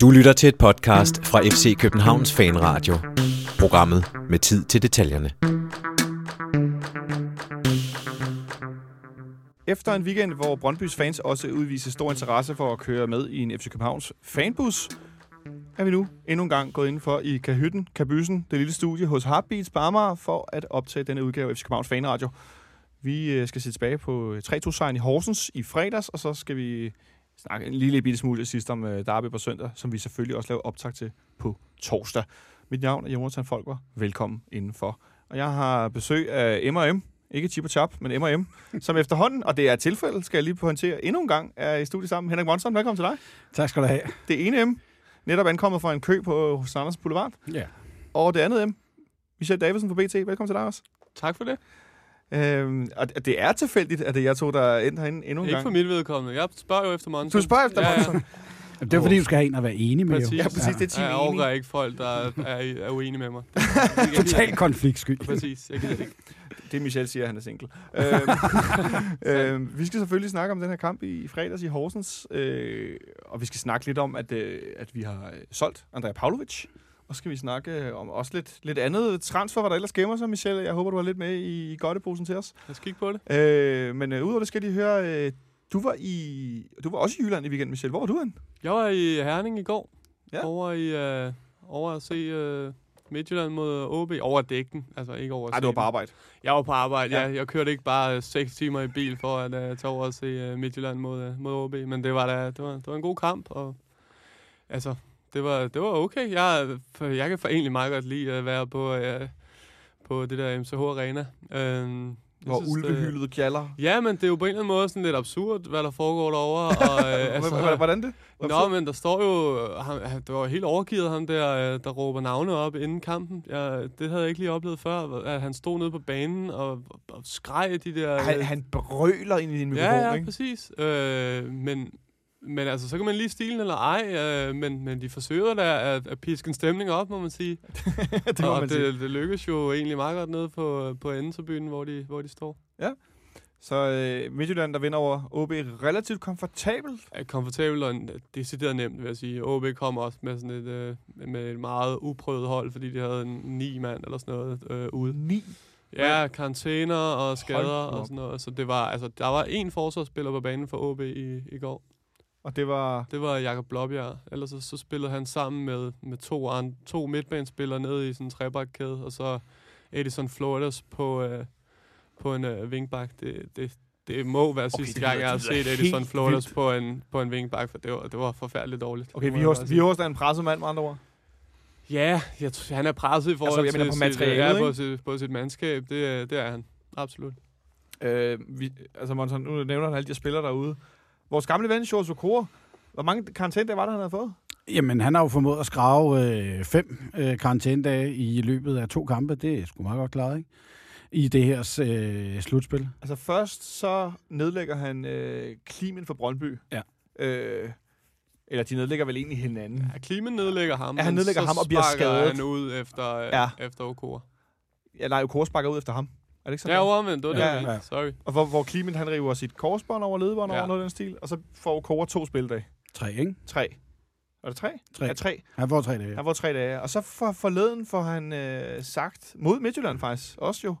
Du lytter til et podcast fra FC Københavns Fanradio. Programmet med tid til detaljerne. Efter en weekend, hvor Brøndbys fans også udviser stor interesse for at køre med i en FC Københavns fanbus, er vi nu endnu en gang gået indenfor i Kahytten, Kabysen, det lille studie hos Heartbeats på Amager, for at optage denne udgave af FC Københavns Fanradio. Vi øh, skal se tilbage på 3-2-sejren i Horsens i fredags, og så skal vi snakke en lille bitte smule sidst om øh, Derby på søndag, som vi selvfølgelig også laver optag til på torsdag. Mit navn er Jonathan Folker. Velkommen indenfor. Og jeg har besøg af M&M, ikke Chip og Chop, men M&M, som efterhånden, og det er et tilfælde, skal jeg lige pointere, endnu en gang er i studiet sammen. Henrik Monson, velkommen til dig. Tak skal du have. Det ene M, netop ankommet fra en kø på Sanders Boulevard. Ja. Og det andet M, Michelle Davidsen fra BT. Velkommen til dig også. Tak for det. Øhm, og det er tilfældigt, at det er jeg to, der er endt herinde endnu en Ikke gang. for mit vedkommende. Jeg spørger jo efter Monson. Du spørger efter ja, Monson. Det er fordi, du skal have en at være enig med. Præcis. jo. Ja, præcis. Det er team Jeg enig. overgår ikke folk, der er, er uenige med mig. Total konfliktsky. Præcis. Jeg gider det ikke. Det Michel siger, at han er single. øhm, øhm, vi skal selvfølgelig snakke om den her kamp i, i fredags i Horsens, øh, og vi skal snakke lidt om, at, øh, at vi har øh, solgt Andrea Pavlovic. Og skal vi snakke øh, om også lidt, lidt andet transfer, hvad der ellers gemmer sig, Michel. Jeg håber, du har lidt med i, i godteposen til os. Lad os kigge på det. Øh, men øh, udover det skal de høre, øh, du var, i, du var også i Jylland i weekenden, Michel. Hvor var du hen? Jeg var i Herning i går. Ja. Over, i, øh, over at se øh, Midtjylland mod OB. Over dækken. Altså ikke over Nej, du var på arbejde. Jeg var på arbejde, Ja. ja. Jeg kørte ikke bare 6 timer i bil for at uh, tage over og se uh, Midtjylland mod, uh, mod OB. Men det var, da, det, var, det var en god kamp. Og, altså, det var, det var okay. Jeg, for, jeg kan for egentlig meget godt lide at være på, uh, på det der MCH Arena. Uh, Hvor ulvehyldet gjaller. Ja, men det er jo på en eller anden måde sådan lidt absurd, hvad der foregår derovre. Og, øh, Altså, Hvordan det? Nå, men der står jo... Han, det var helt overgivet, ham der, øh, der råber navne op inden kampen. Jeg, det havde jeg ikke lige oplevet før, at han stod nede på banen og, og skreg de der... Han, øh, han brøler ind i din mikrofon, ja, ja, ikke? præcis. Øh, men, men altså, så kan man lige stilen eller ej, øh, men, men de forsøger da at, at piske en stemning op, må man sige. det må og man det, sige. det lykkes jo egentlig meget godt nede på, på endetribunen, hvor de, hvor de står. Så øh, Midtjylland, der vinder over OB relativt komfortabelt. er komfortabelt og decideret nemt, vil jeg sige. OB kom også med sådan et, øh, med et meget uprøvet hold, fordi de havde en ni mand eller sådan noget øh, ude. Ni. Ja, karantæner og skader og sådan noget. Så det var, altså, der var en forsvarsspiller på banen for OB i, i går. Og det var... Det var Jakob Blåbjerg. Ellers så, så spillede han sammen med, med to, an, to midtbanespillere nede i sådan en trebakkæde, og så Edison Flores på, øh, på en øh, wingback. Det, det, det må være Okay, sidste gang, lyder- jeg har set Edison Flores vildt. på en, på en wingback, for det var, det var forfærdeligt dårligt. Okay, vi jeg har bare vi har også en presset mand, med andre ord. Ja, jeg, tror, han er presset i forhold jeg til mener på sit, materialet, ja, på, sit, på sit mandskab. Det, er- det er han. Absolut. Øh, vi, altså, Monson, nu nævner han alle de spillere derude. Vores gamle ven, Sjors Okora, hvor mange karantændage var det, han havde fået? Jamen, han har jo formået at skrave øh, fem øh, karantænedage i løbet af to kampe. Det er sgu meget godt klaret, ikke? I det her øh, slutspil. Altså først så nedlægger han øh, Klimen for Brøndby. Ja. Øh, eller de nedlægger vel egentlig hinanden. Ja, Klimen nedlægger ham. Ja, han nedlægger så ham og bliver skadet. han ud efter, Ja. ja. efter Okora. Ja, nej, Okora sparker ud efter ham. Er det ikke sådan? Ja, overvendt. Det var Ja, det, ja. ja. Sorry. Og hvor, hvor Klimen han river sit korsbånd over ledbånd ja. Ja. over noget af den stil, og så får Okora to spildage. Tre, ikke? Tre. Er det tre? Tre. Ja, tre. Han får tre dage. Han får tre dage. Og så for forleden får han øh, sagt, mod Midtjylland faktisk, også jo,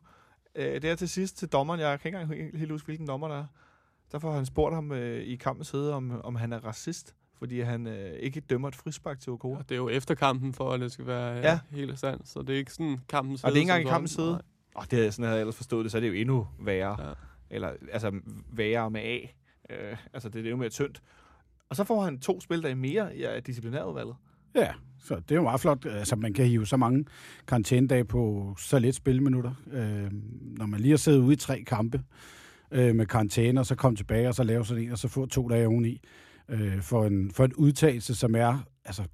øh, det er til sidst til dommeren, jeg kan ikke engang helt, huske, hvilken dommer der er. Der får han spurgt ham øh, i kampens side, om, om han er racist, fordi han øh, ikke dømmer et frispark til Okora. Og det er jo efter kampen, for at det skal være Ja. ja. helt sandt. Så det er ikke sådan kampens Og det er ikke engang i kampens sådan. Og det havde jeg sådan havde jeg ellers forstået det, så er det jo endnu værre. Ja. Eller, altså, værre med A. Øh, altså, det, det er jo mere tyndt. Og så får han to spildage mere i ja, disciplinærudvalget. Ja, så det er jo meget flot. Altså, man kan hive så mange karantænedage på så lidt spilminutter. Øh, når man lige har siddet ude i tre kampe øh, med karantæne, og så komme tilbage og så lave sådan en, og så få to dage oveni øh, for, en, for en udtalelse, som er... Altså,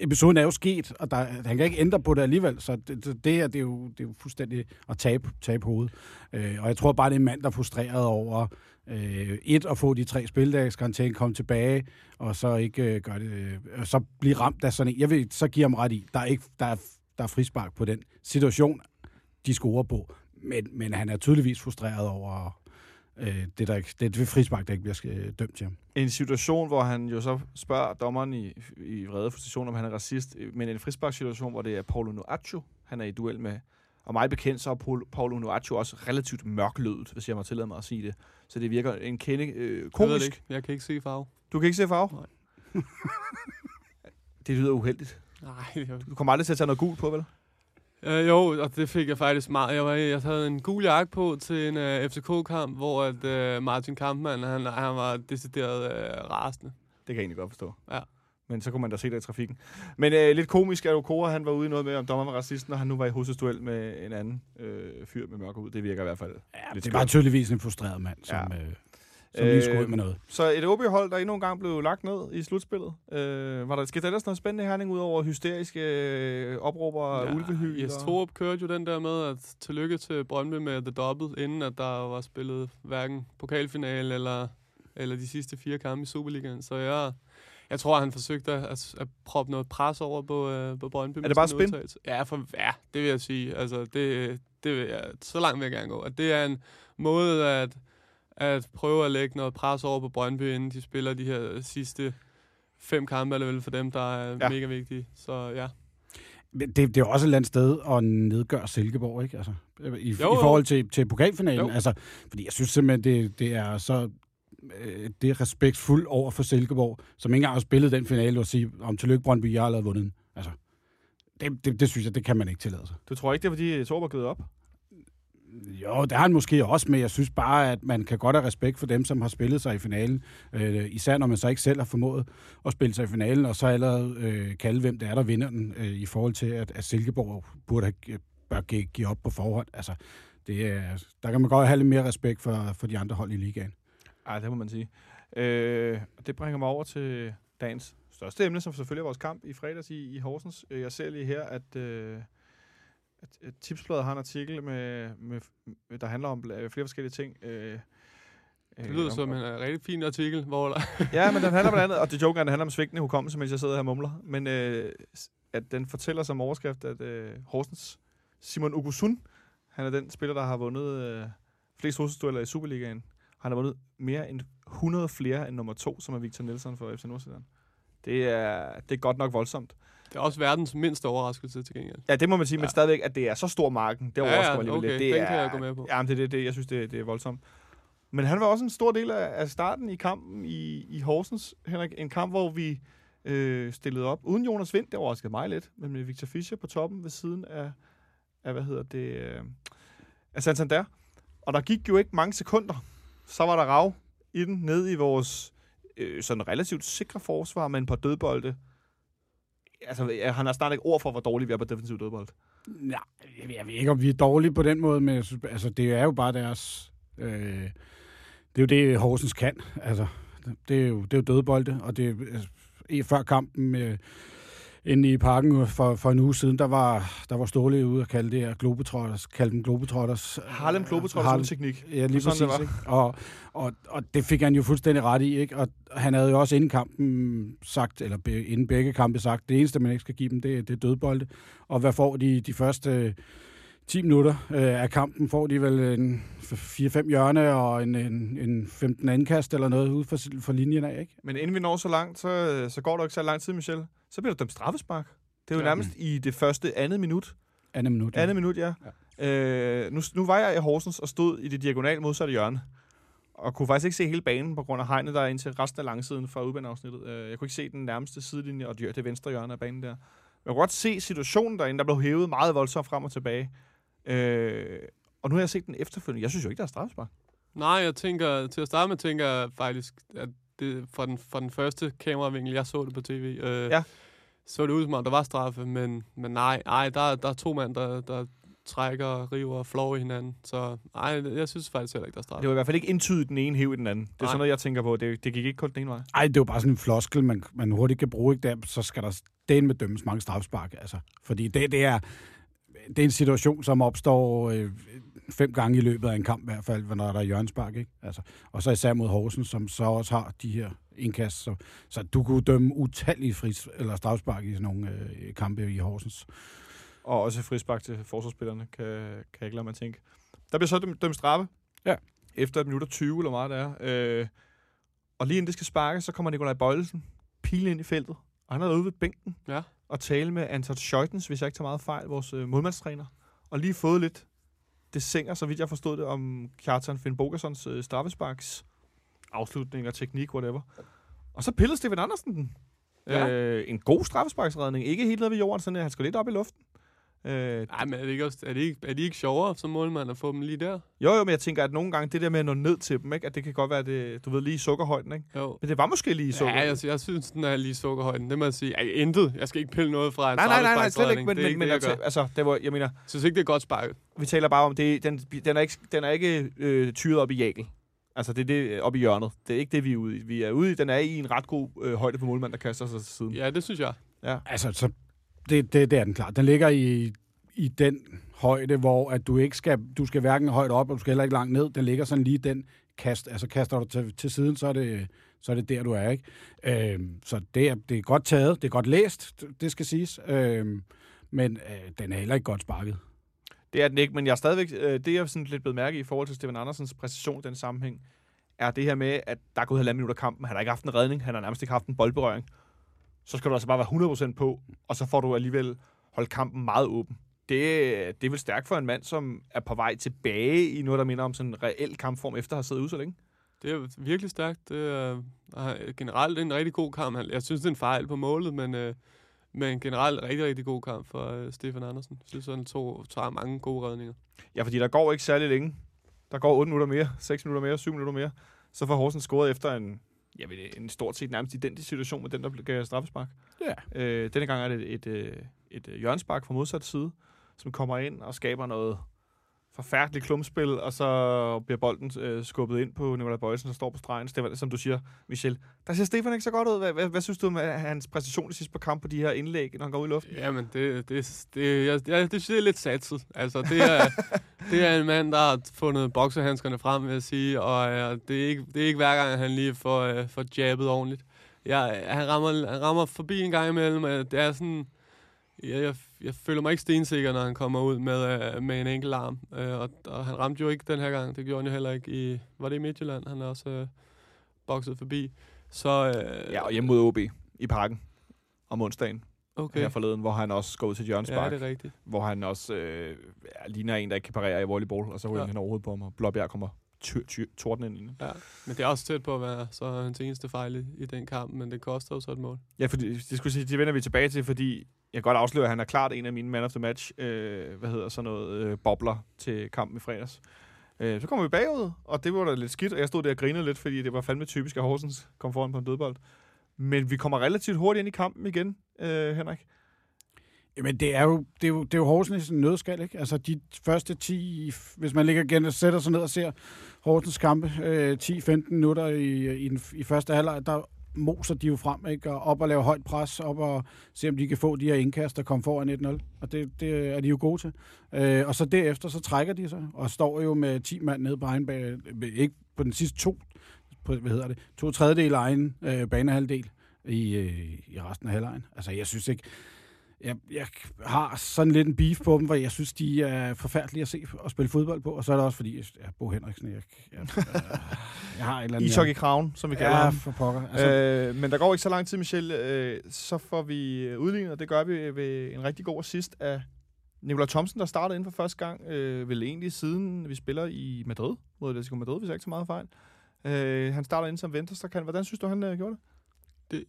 episoden er jo sket, og der, han kan ikke ændre på det alligevel, så det, det, det, er, det, er, jo, det er jo fuldstændig at tabe, tabe hovedet. Øh, og jeg tror bare, det er en mand, der er frustreret over øh, et, at få de tre spildagskarantæne, komme tilbage, og så ikke øh, gøre det, øh, og så blive ramt af sådan en. Jeg vil så give ham ret i, der er, ikke, der er, der er frispark på den situation, de scorer på. Men, men han er tydeligvis frustreret over Øh, det, er der ikke, det er det frispark, der ikke bliver øh, dømt til ham. En situation, hvor han jo så spørger dommeren i, i vrede frustration, om han er racist, men en frisparkssituation, hvor det er Paulo Nuaccio, han er i duel med. Og meget bekendt, så er Paul- Paulo Nuaccio også relativt mørklødet, hvis jeg må tillade mig at sige det. Så det virker en kende øh, Jeg ved det komisk. ikke. Jeg kan ikke se farve. Du kan ikke se farve? Nej. det lyder uheldigt. Nej, jeg Du kommer aldrig til at tage noget gult på, vel? Øh, jo, og det fik jeg faktisk meget. Jeg, var, jeg havde en gul jakke på til en uh, FCK-kamp, hvor at, uh, Martin Kampmann, han, han var decideret uh, rasende. Det kan jeg egentlig godt forstå. Ja. Men så kunne man da se det i trafikken. Men øh, lidt komisk er jo Kora, han var ude i noget med, om dommeren var racist, når han nu var i hovedstødsduel med en anden øh, fyr med mørk ud. Det virker i hvert fald. Ja, Lidt det var skørt. tydeligvis en frustreret mand, som, Ja. ja. øh, som lige skulle ud Øh, med noget. Så et OB-hold, der endnu en gang blev lagt ned i slutspillet. Øh, var der sket ellers noget spændende Herning, ud over hysteriske øh, opråber ja, ulvehyl? Jes og- Torup kørte jo den der med, at tillykke til Brøndby med The Double, inden at der var spillet hverken pokalfinale eller, eller de sidste fire kampe i Superligaen. Så jeg, jeg tror, han forsøgte at, at proppe noget pres over på, øh, på Brøndby. med det bare spin? Ja, for, ja, det vil jeg sige. Altså, det, det vil jeg, så langt vil jeg gerne gå. At det er en måde at, at prøve at lægge noget pres over på Brøndby, inden de spiller de her sidste fem kampe, eller vel for dem, der er Ja. mega vigtige. Så ja. Men Det, det er jo også et eller andet sted at nedgøre Silkeborg, ikke? Altså, i, jo, Jo, i forhold til, til pokalfinalen. Jo. Altså, fordi jeg synes simpelthen, det, det er så øh, det er respektfuldt over for Silkeborg, som ikke engang har spillet den finale, og sige, om tillykke Brøndby, jeg har allerede vundet. Altså, det, det, det, synes jeg, det kan man ikke tillade sig. Du tror ikke, det er, fordi Torb er givet op? Jo, det har han måske også, men jeg synes bare, at man kan godt have respekt for dem, som har spillet sig i finalen. Øh, især når man så ikke selv har formået at spille sig i finalen, og så allerede øh, kalde, hvem det er, der vinder den, øh, i forhold til, at, at Silkeborg burde have, bør give, give op på forhånd. Altså, det er, der kan man godt have lidt mere respekt for, for de andre hold i ligaen. Ej, det må man sige. Øh, og det bringer mig over til dagens største emne, som selvfølgelig er vores kamp i fredags i, i Horsens. Øh, jeg ser lige her, at, øh, Tipsbladet har en artikel, med, med, med, der handler om bla- flere forskellige ting. Øh, Det lyder som en uh, rigtig fin artikel, hvor. Ja, men den handler blandt andet, og det joker, den handler om svigtende hukommelse, mens jeg sidder her og mumler. Men øh, at den fortæller som overskrift, at øh, Horsens Simon Ugusun, han er den spiller, der har vundet øh, flest hovedstødler i Superligaen. Han har vundet mere end 100 flere end nummer to, som er Victor Nielsen for FC Nordsjælland. Det er, det er godt nok voldsomt. Det er også verdens mindste overraskelse til gengæld. Ja, det må man sige, ja. men Ja. stadigvæk, at det er så stor marken, det Ja, overrasker ja, mig alligevel okay, lidt. Det den er, kan jeg gå med på. Ja, men det, det, det, jeg synes, det, det er voldsomt. Men han var også en stor del af, af starten i kampen i, i Horsens, Henrik. En kamp, hvor vi øh, stillede op uden Jonas Vind. Det overraskede mig lidt, men med Victor Fischer på toppen ved siden af, af hvad hedder det, øh, af Santander. Og der gik jo ikke mange sekunder. Så var der rav i den, ned i vores øh, sådan relativt sikre forsvar med en par dødbolde. Altså, øh, han har snart ikke ord for, hvor dårligt vi er på defensiv dødbold. Nej, jeg, jeg ved ikke, om vi er dårlige på den måde, men jeg synes, altså, det er jo bare deres... Øh, det er jo det, Horsens kan. Altså, det er jo, det er jo dødbolde, og det er, altså, før kampen med, inde i parken for, for en uge siden, der var, der var Ståle ude og kalde det her Globetrotters, kalde dem Globetrotters. Harlem Globetrotters Harlem- teknik. Ja, lige præcis. det? Og, og, og det fik han jo fuldstændig ret i, ikke? Og han havde jo også inden kampen sagt, eller inden begge kampe sagt, det eneste, man ikke skal give dem, det, det er dødbolde. Og hvad får de de første øh, 10 minutter øh, af kampen? Får de vel en 4-5 hjørne og en, en, en 15 andkast eller noget ude for, for linjen af, ikke? Men inden vi når så langt, så, så går der ikke så lang tid, Michel. Så bliver der dømt straffespark. Det er jo ja. Nærmest i det første andet minut. Andet minut. Ja. Andet minut, ja. ja. Øh, nu, nu var jeg i Horsens og stod i det diagonal modsatte hjørne. Og kunne faktisk ikke se hele banen på grund af hegnet, der er indtil resten af langsiden fra udbaneafsnittet. Øh, jeg kunne ikke se den nærmeste sidelinje og det venstre hjørne af banen der. Men jeg kunne godt se situationen derinde, der blev hævet meget voldsomt frem og tilbage. Øh, og nu har jeg set den efterfølgende. Jeg synes jo ikke, der er straffespark. Nej, jeg tænker, til at starte med tænker jeg faktisk, at det, fra, den, fra den første kameravinkel, jeg så det på tv, øh, Ja. så det ud som om, der var straffe, men, men nej, nej der, der er to mænd, der, der trækker, river og flår i hinanden. Så nej, jeg synes faktisk heller ikke, der er straffe. Det var i hvert fald ikke indtydet den ene hæv i den anden. Det er Nej. sådan noget, jeg tænker på. Det, det gik ikke kun den ene vej. Ej, det er jo bare sådan en floskel, man, man hurtigt kan bruge, ikke? Der, så skal der den med dømmes mange strafspark, altså. Fordi det, det, er, det er en situation, som opstår øh, fem gange i løbet af en kamp i hvert fald, når der er hjørnspark, ikke? Altså, og så især mod Horsens, som så også har de her indkast. Så, så du kunne dømme utallige fris, eller strafspark i sådan nogle øh, kampe i Horsens. Og også frispark til forsvarsspillerne, kan, kan jeg ikke lade mig tænke. Der bliver så dømt, dømt straffe. Ja. efter et minut og 20, eller meget det er. Øh, og lige inden det skal sparkes, så kommer Nikolaj Bøjlesen pile ind i feltet. Og han er ude ved bænken Ja. Og tale med Anton Scheutens, hvis jeg ikke tager meget fejl, vores øh, målmandstræner. Og lige fået lidt det sænger, så vidt jeg forstod det, om Kjartan Finn Bogersons øh, straffesparks afslutning og teknik, whatever. Og så pillede Steven Andersen den. Ja. Øh, en god straffesparksredning. Ikke helt nede ved jorden, sådan at han skal lidt op i luften. Øh, Nej, men er det ikke, også, er det ikke, er det ikke sjovere som målmand at få dem lige der? jo, jo, men jeg tænker, at nogle gange det der med at nå ned til dem, ikke? at det kan godt være, det, du ved, lige i sukkerhøjden. Ikke? Jo. Men det var måske lige i Ja, sukkerhøjden. jeg, jeg synes, den er lige sukkerhøjden. Det må jeg sige. Ej, intet. Jeg skal ikke pille noget fra en nej, nej, nej, nej, slet ikke. Men, Det er men, men det, jeg altså, gør. altså, det var, jeg mener, Jeg synes ikke, det er godt sparket. vi taler bare om, det, den, den er ikke, den er ikke øh, tyret op i jagel. Altså, det er det øh, op i hjørnet. Det er ikke det, vi er ude i. Vi er ude i, den er i en ret god øh, højde på målmand, der kaster sig til siden. Ja, det synes jeg. Altså, så det, det, det er den klart. Den ligger i, i den højde, hvor at du ikke skal, du skal hverken højt op, og du skal heller ikke langt ned. Den ligger sådan lige den kast. Altså, kaster du til, til siden, så er, det, så er det der, du er, ikke? Øhm, så det er, det er godt taget. Det er godt læst, det skal siges. Øhm, men øh, den er heller ikke godt sparket. Det er den ikke, men jeg er stadigvæk, øh, det jeg er sådan lidt blevet mærke i forhold til Steven Andersens præcision i den sammenhæng, er det her med, at der er gået halvandet minutter kampen, han har ikke haft en redning, han har nærmest ikke haft en boldberøring. Så skal du altså bare være 100% på, og så får du alligevel holdt kampen meget åben. Det, det er vel stærkt for en mand, som er på vej tilbage i noget, der minder om sådan en reel kampform, efter at have siddet ude så længe. Det er virkelig stærkt. Det er er generelt en rigtig god kamp. Han- Jeg synes, det er en fejl på målet, men, øh, men generelt en rigtig, rigtig god kamp for øh, Stefan Andersen. Jeg synes, han tog, tager mange gode redninger. Ja, fordi der går ikke særlig længe. Der går 8 minutter mere, 6 minutter mere, 7 minutter mere. Så får Horsens scoret efter en, jeg ved, en stort set nærmest identisk situation med den, der gav straffespark. Ja. Øh, denne gang er det et, et, et, et øh, hjørnspark fra modsat side, som kommer ind og skaber noget forfærdeligt klumpspil, og så bliver bolden øh, skubbet ind på Nikolaj Bøjsen, der står på stregen. Var, som du siger, Michel. Der ser Stefan ikke så godt ud. Hvad, hvad, hvad synes du om øh, hans præstation i sidste på kamp på de her indlæg, når han går ud i luften? Jamen, det, det, det, jeg, jeg, det synes jeg er lidt satset. Altså, det er, det er en mand, der har fundet boksehandskerne frem, vil jeg sige, og øh, det, er ikke, det er ikke hver gang, han lige får, øh, får jabbet ordentligt. Jeg, han, rammer, han rammer forbi en gang imellem. Det er sådan... Jeg, jeg, jeg føler mig ikke stensikker, når han kommer ud med, øh, med en enkelt arm. Øh, og, og han ramte jo ikke den her gang. Det gjorde han jo heller ikke i... Var det i Midtjylland? Han er også øh, bokset forbi. Så... Øh, Ja, og hjemme mod OB i parken om onsdagen okay. her forleden, hvor han også går ud til et Ja, hjørnspark. det er rigtigt. hvor han også øh, ja, ligner en, der ikke kan parere i volleyball, og så ryger Ja. ja. han overhovedet på ham, og Blåbjerg kommer torden ind. Ja, men det er også tæt på at være så hans eneste fejl i, i den kamp, men det koster jo så et mål. Ja, fordi, det, skulle sige, det vender vi tilbage til, fordi jeg kan godt afsløre, at han er klart en af mine man of the match, øh, hvad hedder sådan noget, øh, bobler til kampen i fredags. Øh, så kommer vi bagud, og det var da lidt skidt, og jeg stod der og grinede lidt, fordi det var fandme typisk, at Horsens kom foran på en dødbold. Men vi kommer relativt hurtigt ind i kampen igen, øh, Henrik. Jamen, det er jo, det er jo, det er jo Horsens en nødskal, ikke? Altså, de første 10, hvis man ligger igen og sætter sig ned og ser Horsens kampe, øh, 10-15 minutter i, i, den, i første halvleg, der moser de jo frem, ikke? Og op og lave højt pres, op og se, om de kan få de her indkast, der kom foran 1-0. Og det, det er de jo gode til. Øh, og så derefter, så trækker de sig, og står jo med 10 mand nede på egen bane, øh, ikke på den sidste to, på, hvad hedder det, to tredjedel af egen øh, banehalvdel i, øh, i resten af halvlejen. Altså, jeg synes ikke, jeg, jeg har sådan lidt en beef på dem, hvor jeg synes, de er forfærdelige at se og spille fodbold på. Og så er det også fordi, jeg, ja, Bo Henriksen, jeg, jeg, jeg, jeg har et eller andet... Ishok i kraven, som vi kalder ja, ham. for pokker. Altså, Øh, men der går ikke så lang tid, Michel. Øh, så får vi øh, udlignet, og det gør vi ved en rigtig god assist af Nikolaj Thomsen, der startede inden for første gang. Øh, vel egentlig siden vi spiller i Madrid, mod Atletico Madrid, hvis jeg ikke så meget fejl. Øh, han starter ind som venstrestrakan. Hvordan synes du, han øh, gjorde det?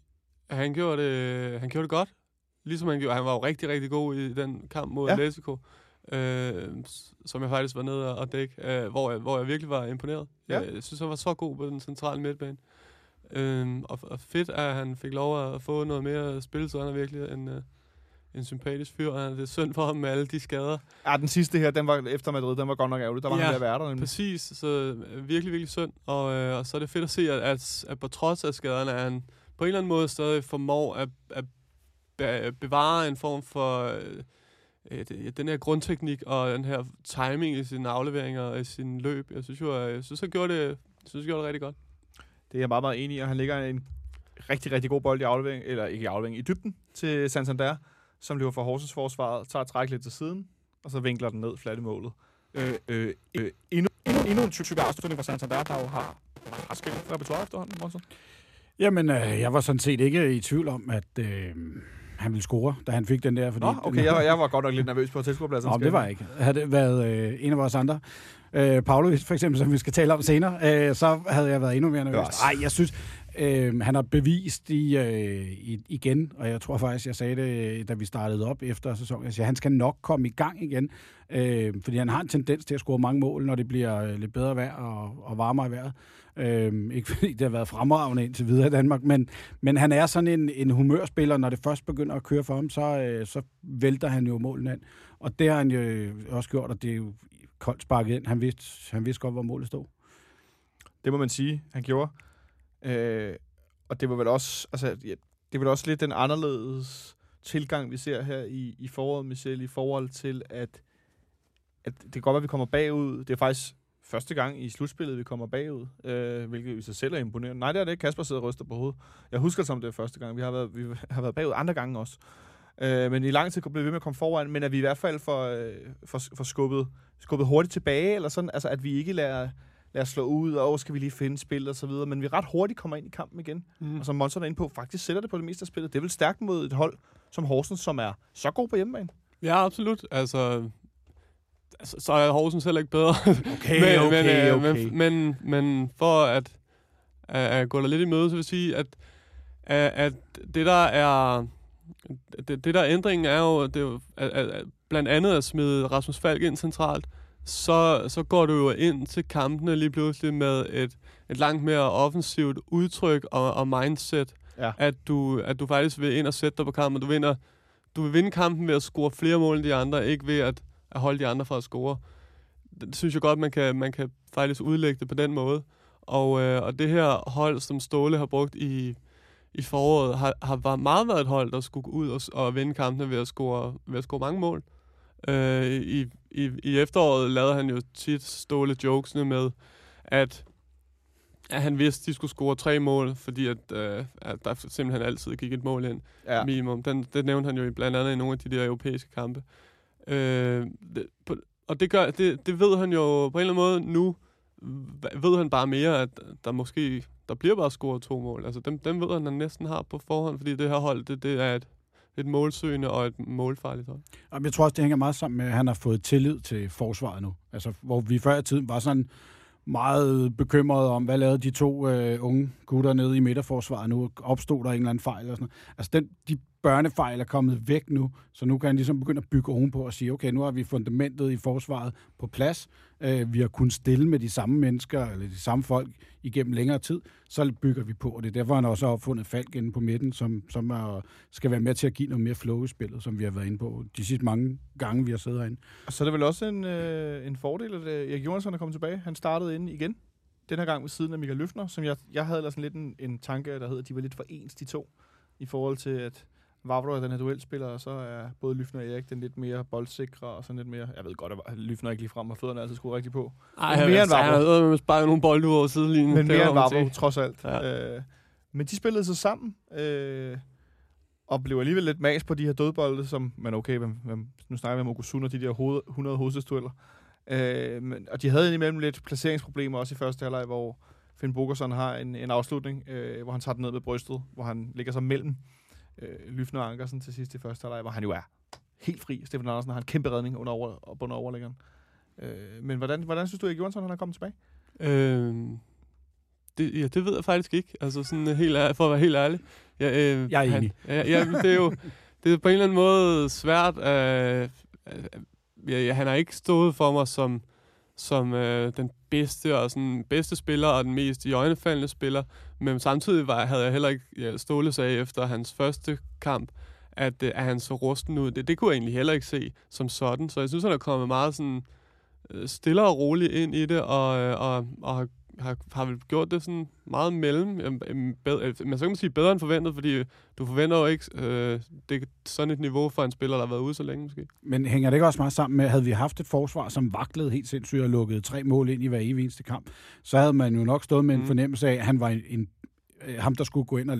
Han gjorde det, han gjorde det godt. Ligesom han gjorde. Han var jo rigtig, rigtig god i den kamp mod Ja. Atletico. Øh, som jeg faktisk var nede og dække, øh, hvor, jeg, hvor jeg virkelig var imponeret. Ja. Jeg, jeg synes, han var så god på den centrale midtbane. Øh, og, og fedt, at han fik lov at få noget mere spilletid. Han er virkelig en, øh, en sympatisk fyr. og Det er synd for ham med alle de skader. Ja, den sidste her, den var efter Madrid, den var godt nok ærgerlig. Der var ja. Han ved at være der. nemlig. Præcis, så øh, virkelig, virkelig synd. Og, øh, og så er det fedt at se, at, at, at på trods af skaderne, er han på en eller anden måde stadig formår at, at be, bevare en form for øh, øh, det- den her grundteknik og den her timing i sine afleveringer og i sin løb. Jeg synes jo, at- jeg synes, han gjorde det, jeg synes, han gjorde det rigtig godt. Det er jeg meget, meget enig i, og han ligger en rigtig, rigtig god bold i aflevering, eller ikke i aflevering, i dybden til Santander, som løber fra Horsens forsvaret, tager træk lidt til siden, og så vinkler den ned flat i målet. Øh, øh, øh, endnu, endnu, endnu en type afslutning fra Santander, der jo har har spillet repertoire efterhånden, Monson. Jamen, øh, jeg var sådan set ikke i tvivl om, at øh, han ville score, da han fik den der. Fordi Nå, okay, jeg var, jeg var godt nok lidt nervøs på tilskuerpladsen. Nå, det var jeg ikke. Havde det været øh, en af vores andre, øh, Paolo for eksempel, som vi skal tale om senere, øh, så havde jeg været endnu mere nervøs. Nej, jeg synes, øh, han har bevist i, øh, i, igen, og jeg tror faktisk, jeg sagde det, øh, da vi startede op efter sæsonen, at han skal nok komme i gang igen, øh, fordi han har en tendens til at score mange mål, når det bliver øh, lidt bedre vejr og, og varmere vejret. Øh, ikke fordi det har været fremragende indtil videre i Danmark, men, men han er sådan en, en humørspiller, når det først begynder at køre for ham, så, øh, så vælter han jo målene ind. Og det har han jo øh, også gjort, og det er jo koldt sparket ind. Han vidste, han vidste godt, hvor målet stod. Det må man sige, han gjorde. Øh, og det var vel også, altså, ja, det var også lidt den anderledes tilgang, vi ser her i, i foråret, Michel, i forhold til, at, at det kan godt være, at vi kommer bagud. Det er faktisk første gang i slutspillet, vi kommer bagud, øh, hvilket i sig selv er imponerende. Nej, det er det ikke. Kasper sidder og ryster på hovedet. Jeg husker det som det er første gang. Vi har været, vi har været bagud andre gange også. Øh, men i lang tid blev vi ved med at komme foran, men at vi i hvert fald får, øh, får, får skubbet, skubbet hurtigt tilbage, eller sådan, altså at vi ikke lader, lader slå ud, og skal vi lige finde spil og så videre, men vi ret hurtigt kommer ind i kampen igen. Mm. Og som Monson er inde på, faktisk sætter det på det meste af spillet. Det er vel stærkt mod et hold som Horsens, som er så god på hjemmebane. Ja, absolut. Altså, altså så er Horsens heller ikke bedre. Okay, men, okay, men, okay. Men, men, men for at, at, at gå der lidt i møde, så vil jeg sige, at, at, at det der er det, det der er ændringen er jo, det er jo at, at, at blandt andet at smide Rasmus Falk ind centralt, så, så går du jo ind til kampene lige pludselig med et, et langt mere offensivt udtryk og, og mindset, Ja. at, du, at du faktisk vil ind og sætte dig på kampen. Du, vinder, du vil vinde kampen ved at score flere mål end de andre, ikke ved at, at holde de andre fra at score. Det synes jeg godt, man kan, man kan faktisk udlægge det på den måde. Og, øh, og det her hold, som Ståle har brugt i, i foråret, har, har meget været et hold, der skulle ud og, og vinde kampene ved at score, ved at score mange mål. Øh, i, i, I efteråret lavede han jo tit Ståle jokesene med, at, at han vidste, de skulle score tre mål, fordi at, øh, at der simpelthen altid gik et mål ind Ja. minimum. Den, det nævnte han jo blandt andet i nogle af de der europæiske kampe. Øh, det, på, og det, gør, det, det ved han jo på en eller anden måde nu, ved han bare mere, at der måske der bliver bare scoret to mål. Altså dem, dem ved han, han næsten har på forhånd, fordi det her hold, det, det er et, et målsøgende og et målfarligt hold. Jamen, Jeg tror også, det hænger meget sammen med, at han har fået tillid til forsvaret nu. Altså, hvor vi før i tiden var sådan meget bekymrede om, hvad lavede de to øh, unge gutter nede i midterforsvaret nu? Opstod der en eller anden fejl? Og sådan noget. Altså, den, de børnefejl er kommet væk nu, så nu kan han ligesom begynde at bygge ovenpå og sige, okay, nu har vi fundamentet i forsvaret på plads. Øh, vi har kunnet stille med de samme mennesker, eller de samme folk igennem længere tid, så bygger vi på. Og det er derfor, han også har opfundet Falk inde på midten, som, som er, skal være med til at give noget mere flow i spillet, som vi har været inde på de sidste mange gange, vi har siddet herinde. Og så er det vel også en, øh, en fordel, at øh, Erik Johansson er kommet tilbage. Han startede ind igen. Den her gang ved siden af Michael Løfner, som jeg, jeg havde ellers sådan lidt en, en tanke, der hedder, at de var lidt for ens, de to. I forhold til, at Vavro er den her duelspiller, og så er både Løfner og Erik den lidt mere boldsikre, og sådan lidt mere... Jeg ved godt, at Løfner ikke lige frem, og fødderne altid skruet rigtigt på. Ej, Men mere end han Vavro. havde sparket nogle bolde ud over sidelinjen. Men mere end Vavro, trods alt. Ja. Øh, men de spillede sig sammen, øh, og blev alligevel lidt mas på de her dødbolde, som, men okay, hvem, hvem, nu snakker vi om Okusun og de der hoved, 100 hovedstødstueller. Øh, men, og de havde indimellem lidt placeringsproblemer også i første halvleg, hvor Finn Bogerson har en, en afslutning, øh, hvor han tager den ned med brystet, hvor han ligger sig mellem øh, Lyfner Ankersen til sidst i første halvleg, hvor han jo er helt fri. Stefan Andersen har en kæmpe redning under, over, under overlæggeren. Øh, men hvordan, hvordan synes du, at Johansson han er kommet tilbage? Øhm, det, ja, det ved jeg faktisk ikke. Altså sådan øh, helt, ær- for at være helt ærlig. Ja, øh, Jeg er han, enig. Ja, ja, det er jo det er på en eller anden måde svært. Øh, øh, ja, ja, han har ikke stået for mig som, som øh, den bedste og sådan bedste spiller og den mest i øjnefaldende spiller. Men samtidig var, havde jeg heller ikke ja, Ståle sagde efter hans første kamp, at, øh, at han så rusten ud. Det, det kunne jeg egentlig heller ikke se som sådan. Så jeg synes, han er kommet meget sådan øh, stille og roligt ind i det, og, øh, og, og har, har, har vel gjort det sådan meget mellem. bedre, men så kan man sige bedre end forventet, fordi du forventer jo ikke øh, det, er sådan et niveau for en spiller, der har været ude så længe måske. Men hænger det ikke også meget sammen med, havde vi haft et forsvar, som vaklede helt sindssygt og lukkede tre mål ind i hver evig eneste kamp, så havde man jo nok stået med en Mm. fornemmelse af, at han var en, en øh, ham, der skulle gå ind og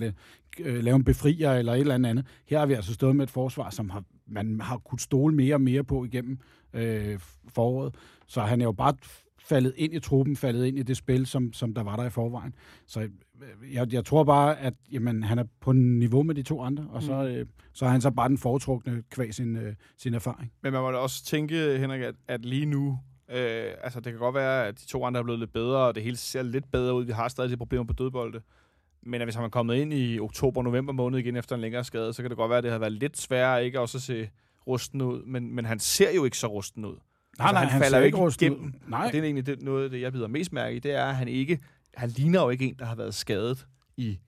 øh, lave en befrier eller et eller andet andet. Her har vi altså stået med et forsvar, som har, man har kunnet stole mere og mere på igennem øh, foråret. Så han er jo bare faldet ind i truppen, faldet ind i det spil, som, som der var der i forvejen. Så øh, jeg, jeg tror bare, at jamen, han er på niveau med de to andre, og så, Mm. øh, så er han så bare den foretrukne kvæg sin, øh, sin erfaring. Men man må da også tænke, Henrik, at, at lige nu, øh, altså det kan godt være, at de to andre er blevet lidt bedre, og det hele ser lidt bedre ud. Vi har stadig de problemer på dødbolde. Men at hvis han er kommet ind i oktober-november måned igen efter en længere skade, så kan det godt være, at det har været lidt sværere ikke også at se rusten ud. Men, men han ser jo ikke så rusten ud. Nej, nej, han han, falder jo ikke rustet igennem. Nej, Og det er egentlig det, noget af det, jeg bider mest mærke i, det er, at han ikke, han ligner jo ikke en, der har været skadet i,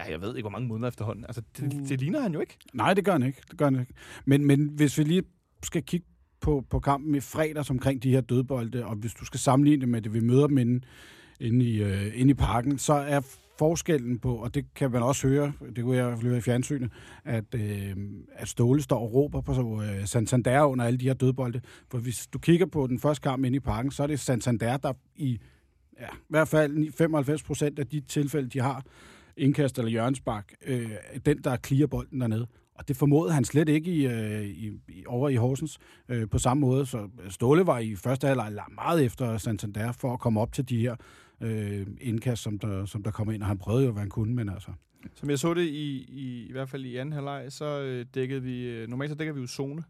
ja, jeg ved ikke, hvor mange måneder efterhånden. Altså, det, Mm. det ligner han jo ikke. Nej, det gør han ikke. Det gør han ikke. Men, men hvis vi lige skal kigge på, på kampen i fredags omkring de her dødbolde, og hvis du skal sammenligne det med det, vi møder dem inde, inde, i, øh, inde i parken, så er forskellen på, og det kan man også høre, det kunne jeg i hvert fald høre i fjernsynet, at, øh, at Ståle står og råber på øh, Santander under alle de her dødbolde. For hvis du kigger på den første kamp inde i parken, så er det Santander, der i ja, i hvert fald 95 procent af de tilfælde, de har, indkast eller hjørnsbak, øh, den, der clear bolden dernede. Og det formåede han slet ikke i, øh, i, i, over i Horsens øh, på samme måde. Så Ståle var i første halvleg meget efter Santander for at komme op til de her øh, indkast, som der, som der kommer ind. Og han prøvede jo, hvad han kunne, men altså... Som jeg så det i, i, i hvert fald i anden halvleg, så øh, dækkede vi, øh, normalt så dækker vi jo zone,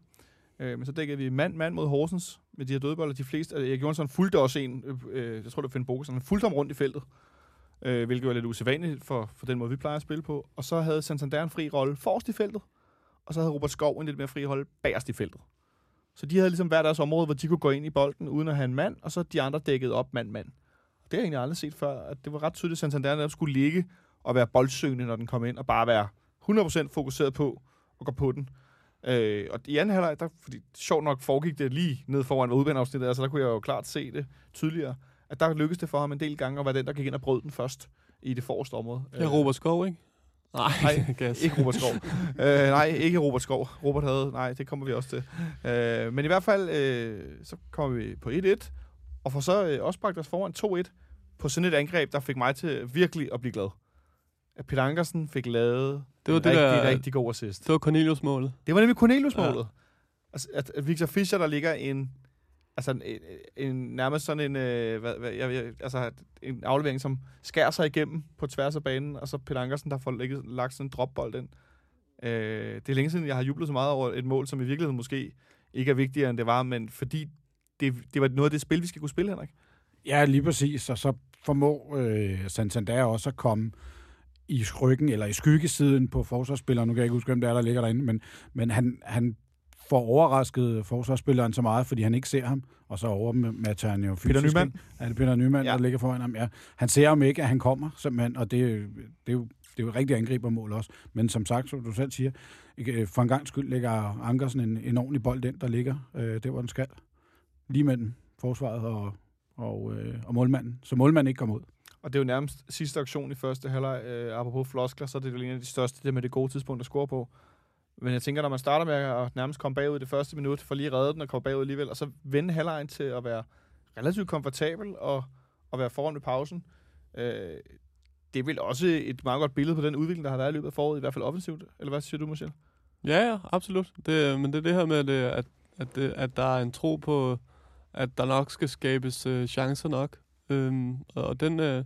øh, men så dækkede vi mand, mand mod Horsens med de her dødboller. De fleste, altså, gjorde en fulgte også en, øh, øh, jeg tror det var Finn Bogersen, han fulgte ham rundt i feltet, øh, hvilket var lidt usædvanligt for, for den måde, vi plejer at spille på. Og så havde Santander en fri rolle forrest i feltet, og så havde Robert Skov en lidt mere fri rolle bagerst i feltet. Så de havde ligesom hver deres område, hvor de kunne gå ind i bolden uden at have en mand, og så de andre dækkede op mand-mand. Det har jeg egentlig aldrig set før, at det var ret tydeligt, at Santander netop skulle ligge og være boldsøgende, når den kom ind, og bare være 100% fokuseret på at gå på den. Øh, og i anden halvleg, der, fordi sjovt nok foregik det lige ned foran udbaneafsnittet, altså der kunne jeg jo klart se det tydeligere, at der lykkedes det for ham en del gange at være den, der gik ind og brød den først i det forreste område. Ja, Robert Skov, ikke? Nej, Nej. Ikke Robert Skov. øh, nej, ikke Robert Skov. Robert havde, nej, det kommer vi også til. Øh, men i hvert fald, øh, så kommer vi på 1-1, og får så øh, også bragt os foran 2-1 på sådan et angreb, der fik mig til virkelig at blive glad. At Peter Ankersen fik lavet Det var en det rigtig, der- rigtig god assist. Det var Cornelius-målet. Det var nemlig Cornelius-målet. Ja. Altså, at, at Victor Fischer, der ligger en, altså en, en, nærmest sådan en, øh, hvad, hvad, jeg, jeg, altså en aflevering, som skærer sig igennem på tværs af banen, og så Peter Ankersen, der får lægget, lagt sådan en dropbold ind. Øh, det er længe siden, jeg har jublet så meget over et mål, som i virkeligheden måske ikke er vigtigere, end det var, men fordi det, det var noget af det spil, vi skal kunne spille, Henrik. Ja, lige præcis. Og så formår øh, Santander også at komme i ryggen, eller i skyggesiden på forsvarsspilleren. Nu kan jeg ikke huske, hvem det er, der ligger derinde, men, men han, han får overrasket forsvarsspilleren så meget, fordi han ikke ser ham, og så overmatcher han jo Peter fysisk, Nyman. ikke? Ja, det er Peter Nyman, Ja. der ligger foran ham. Ja. Han ser ham ikke, at han kommer, simpelthen, og det, det, er jo, det er jo et rigtig angribermål også. Men som sagt, som du selv siger, øh, for en gang skyld lægger Ankersen en, en ordentlig bold ind, der ligger øh, der, hvor den skal. Lige mellem forsvaret og, og, øh, og målmanden. Så målmanden ikke kommer ud. Og det er jo nærmest sidste aktion i første halvleg. Øh, apropos floskler, så er det jo en af de største, det med det gode tidspunkt at score på. Men jeg tænker, når man starter med at nærmest komme bagud i det første minut, for lige at redde den og komme bagud alligevel, og så vende halvlejen til at være relativt komfortabel og, og være foran ved pausen. Øh, det er vel også et meget godt billede på den udvikling, der har været i løbet af foråret, i hvert fald offensivt. Eller hvad siger du, Michel? Ja, ja, absolut. Det, men det er det her med, at, det, at, at, det, at der er en tro på, at der nok skal skabes øh, chancer nok. Øhm, og den, øh,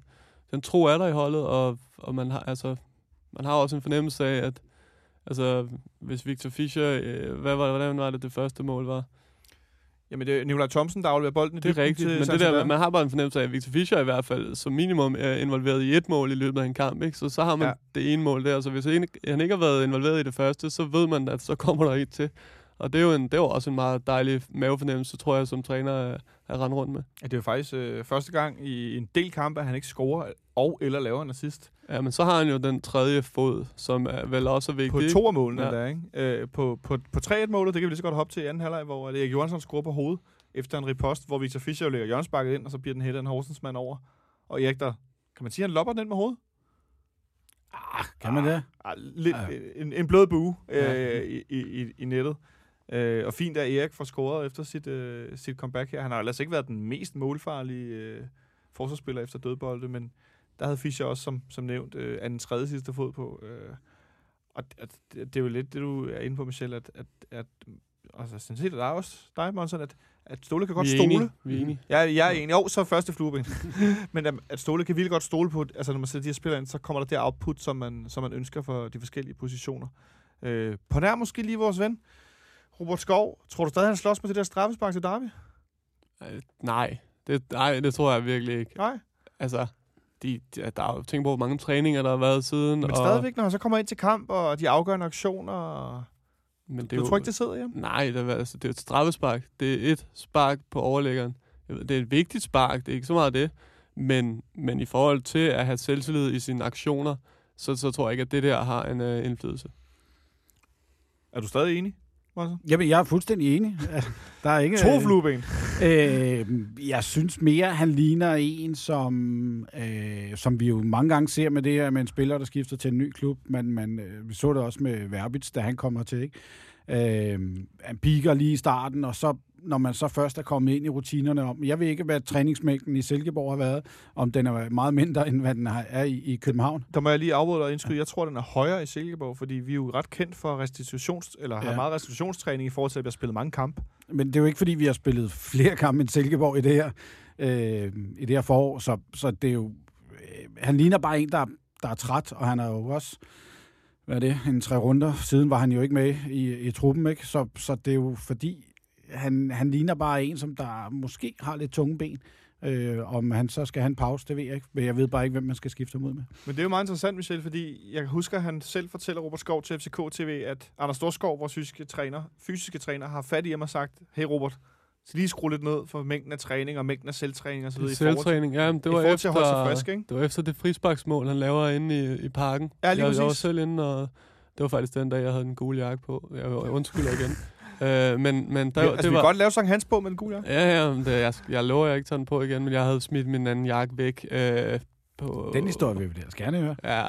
den tro er der i holdet, og, og man, har, altså, man har også en fornemmelse af, at altså, hvis Victor Fischer, øh, hvad var, hvordan var det, det første mål var? Jamen, det er Nikolaj Thomsen, der afleverer bolden i Det er rigtigt, men det der, man har bare en fornemmelse af, at Victor Fischer i hvert fald som minimum er involveret i et mål i løbet af en kamp, ikke? Så så har man Ja. det ene mål der, så hvis han ikke har været involveret i det første, så ved man, at så kommer der et til. Og det er jo, en, det er jo også en meget dejlig mavefornemmelse, tror jeg, som træner at, at rende rundt med. Ja, det er jo faktisk øh, første gang i en del kampe, at han ikke scorer og eller laver en assist. Ja, men så har han jo den tredje fod, som er vel også er vigtig. På to af målene ja. Ja. der, ikke? Øh, på, på, på 3-1-målet, det kan vi lige så godt hoppe til i anden halvleg, hvor Erik Johansson scorer på hovedet efter en ripost, hvor Victor Fischer jo lægger hjørnsbakket ind, og så bliver den hættet en Horsens mand over. Og Erik, der, kan man sige, han lopper den med hovedet? Ah, kan man det? Ah, lidt, Ja. en, en blød bue øh, Ja. i, i, i nettet. Øh, og fint, at Erik får scoret efter sit, øh, sit comeback her. Han har ellers ikke været den mest målfarlige øh, forsvarsspiller efter dødbolde, men der havde Fischer også, som, som nævnt, øh, af den tredje sidste fod på. Øh, og at, det, er jo lidt det, du er inde på, Michel, at, at, at altså, sådan set er der også dig, Monson, at, at Ståle kan godt vi er stole. enige. Vi er enige. Jeg, jeg er enig. Jo, så første flueben. Men at, at Ståle kan virkelig godt stole på, altså når man sætter de her spillere ind, så kommer der det output, som man, som man ønsker for de forskellige positioner. Øh, på nær måske lige vores ven, Robert Skov. Tror du stadig, han slås med det der straffespark til Derby? Øh, nej, det, nej, det tror jeg virkelig ikke. Nej. Altså, de, de, der er jo tænkt på, hvor mange træninger, der har været siden. Men og, stadigvæk, når han så kommer ind til kamp, og de afgørende aktioner, og Men det du jo, tror ikke, det sidder hjemme? Nej, det er, altså, det er et straffespark. Det er et spark på overlæggeren. Det er et vigtigt spark, det er ikke så meget det. Men, men i forhold til at have selvtillid i sine aktioner, så, så tror jeg ikke, at det der har en uh, indflydelse. Er du stadig enig? Martin? Jamen, jeg er fuldstændig enig. Der er ikke... To flueben. Øh, jeg synes mere, han ligner en, som, øh, som vi jo mange gange ser med det her med en spiller, der skifter til en ny klub. Men man, øh, vi så det også med Verbitz, da han kommer til. Ikke? Øh, han piker lige i starten, og så når man så først er kommet ind i rutinerne om, jeg ved ikke, hvad træningsmængden i Silkeborg har været, om den er meget mindre, end hvad den er i, i København. Der må jeg lige afbryde og indskyde. Jeg tror, den er højere i Silkeborg, fordi vi er jo ret kendt for restitutions, eller har Ja. meget restitutionstræning i forhold til, at vi har spillet mange kampe. Men det er jo ikke, fordi vi har spillet flere kampe end Silkeborg i det her, øh, i det her forår, så, så det er jo... Øh, han ligner bare en, der, der er træt, og han er jo også... Hvad er det? En tre runder siden var han jo ikke med i, i truppen, ikke? Så, så det er jo fordi, han, han ligner bare en, som der måske har lidt tunge ben. Øh, om han så skal have en pause, det ved jeg ikke. Men jeg ved bare ikke, hvem man skal skifte ham ud med. Men det er jo meget interessant, Michel, fordi jeg husker, at han selv fortæller Robert Skov til FCK TV, at Anders Storskov, vores fysiske træner, fysiske træner, har fat i ham og sagt, hey Robert, så lige skrue lidt ned for mængden af træning og mængden af selvtræning og så videre. Selvtræning, ja, men det var til at holde sig efter, frisk, ikke? det var efter det frisparksmål, han laver inde i, i parken. Ja, lige jeg, jeg var præcis. selv inde, og det var faktisk den dag, jeg havde den gule jakke på. Jeg undskylder igen. øh, men, men der, Ja, altså, det vi var, kan godt lave Sankt Hans på med den gule jakke. Ja, ja, men det, jeg, jeg lover, jeg ikke tager den på igen, men jeg havde smidt min anden jakke væk. Øh, på, Den historie vil vi da gerne høre. Ja,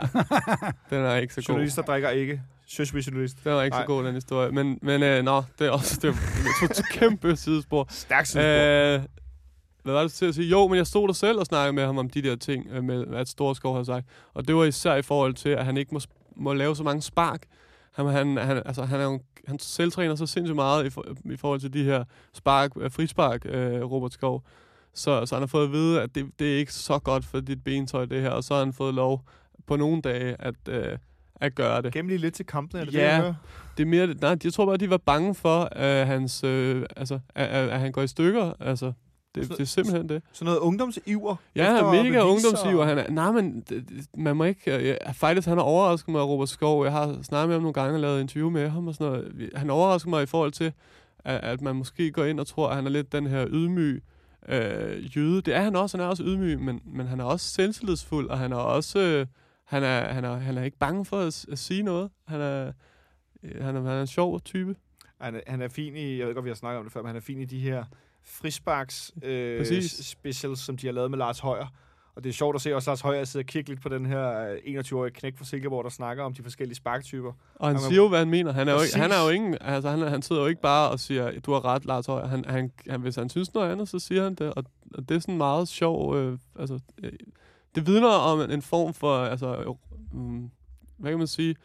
den er ikke så god. Journalister drikker ikke. Journalist. Den er ikke Nej. så god, den historie. Men, men øh, nå, det er også det er et kæmpe sidespor. Stærk sidespor. Øh, hvad var det til at sige? Jo, men jeg stod der selv og snakkede med ham om de der ting, øh, med at Storskov har sagt. Og det var især i forhold til, at han ikke må, må lave så mange spark. Han, han, han, altså, han, er jo, han selvtræner så sindssygt meget i, for, i forhold til de her spark, øh, frispark, øh, Robert Skov. Så, så han har fået at vide, at det, det er ikke så godt for dit bentøj, det her. Og så har han fået lov på nogle dage at, øh, at gøre det. Gem lige lidt til kampen, er det Ja. det? Det er mere, nej, jeg tror bare, de var bange for, at, hans, øh, altså, at, at, at han går i stykker. Altså, det, Så- det er simpelthen det. Sådan noget ungdomsiver. Ja, mega ungdomsiver. Han er, nej, men man må ikke... øh, Ja, faktisk, han har overrasket mig, Robert Skov. Jeg har snakket med ham nogle gange og lavet interview med ham og sådan noget. Han overrasker mig i forhold til, at, at man måske går ind og tror, at han er lidt den her ydmyg øh, jøde. Det er han også. Han er også ydmyg, men, men han er også selvtillidsfuld, og han er også... Øh, han, er, han, er, han er ikke bange for at, at sige noget. Han er, øh, han er, han er en sjov type. Han er, han er fin i, jeg ved godt, vi har snakket om det før, men han er fin i de her frisparks øh, Præcis. s- specials, som de har lavet med Lars Højer. Og det er sjovt at se også Lars Højer sidde og kigge lidt på den her øh, 21-årige knæk fra Silkeborg, der snakker om de forskellige sparktyper. Og han Han er- siger jo, hvad han mener. Han er jo, ikke, han er jo ingen, altså han, han sidder jo ikke bare og siger, du har ret, Lars Højer. Han, han, han, hvis han synes noget andet, så siger han det. Og, og det er sådan meget sjov, øh, altså, øh, det vidner om en, en form for, altså, øh, hvad kan man sige,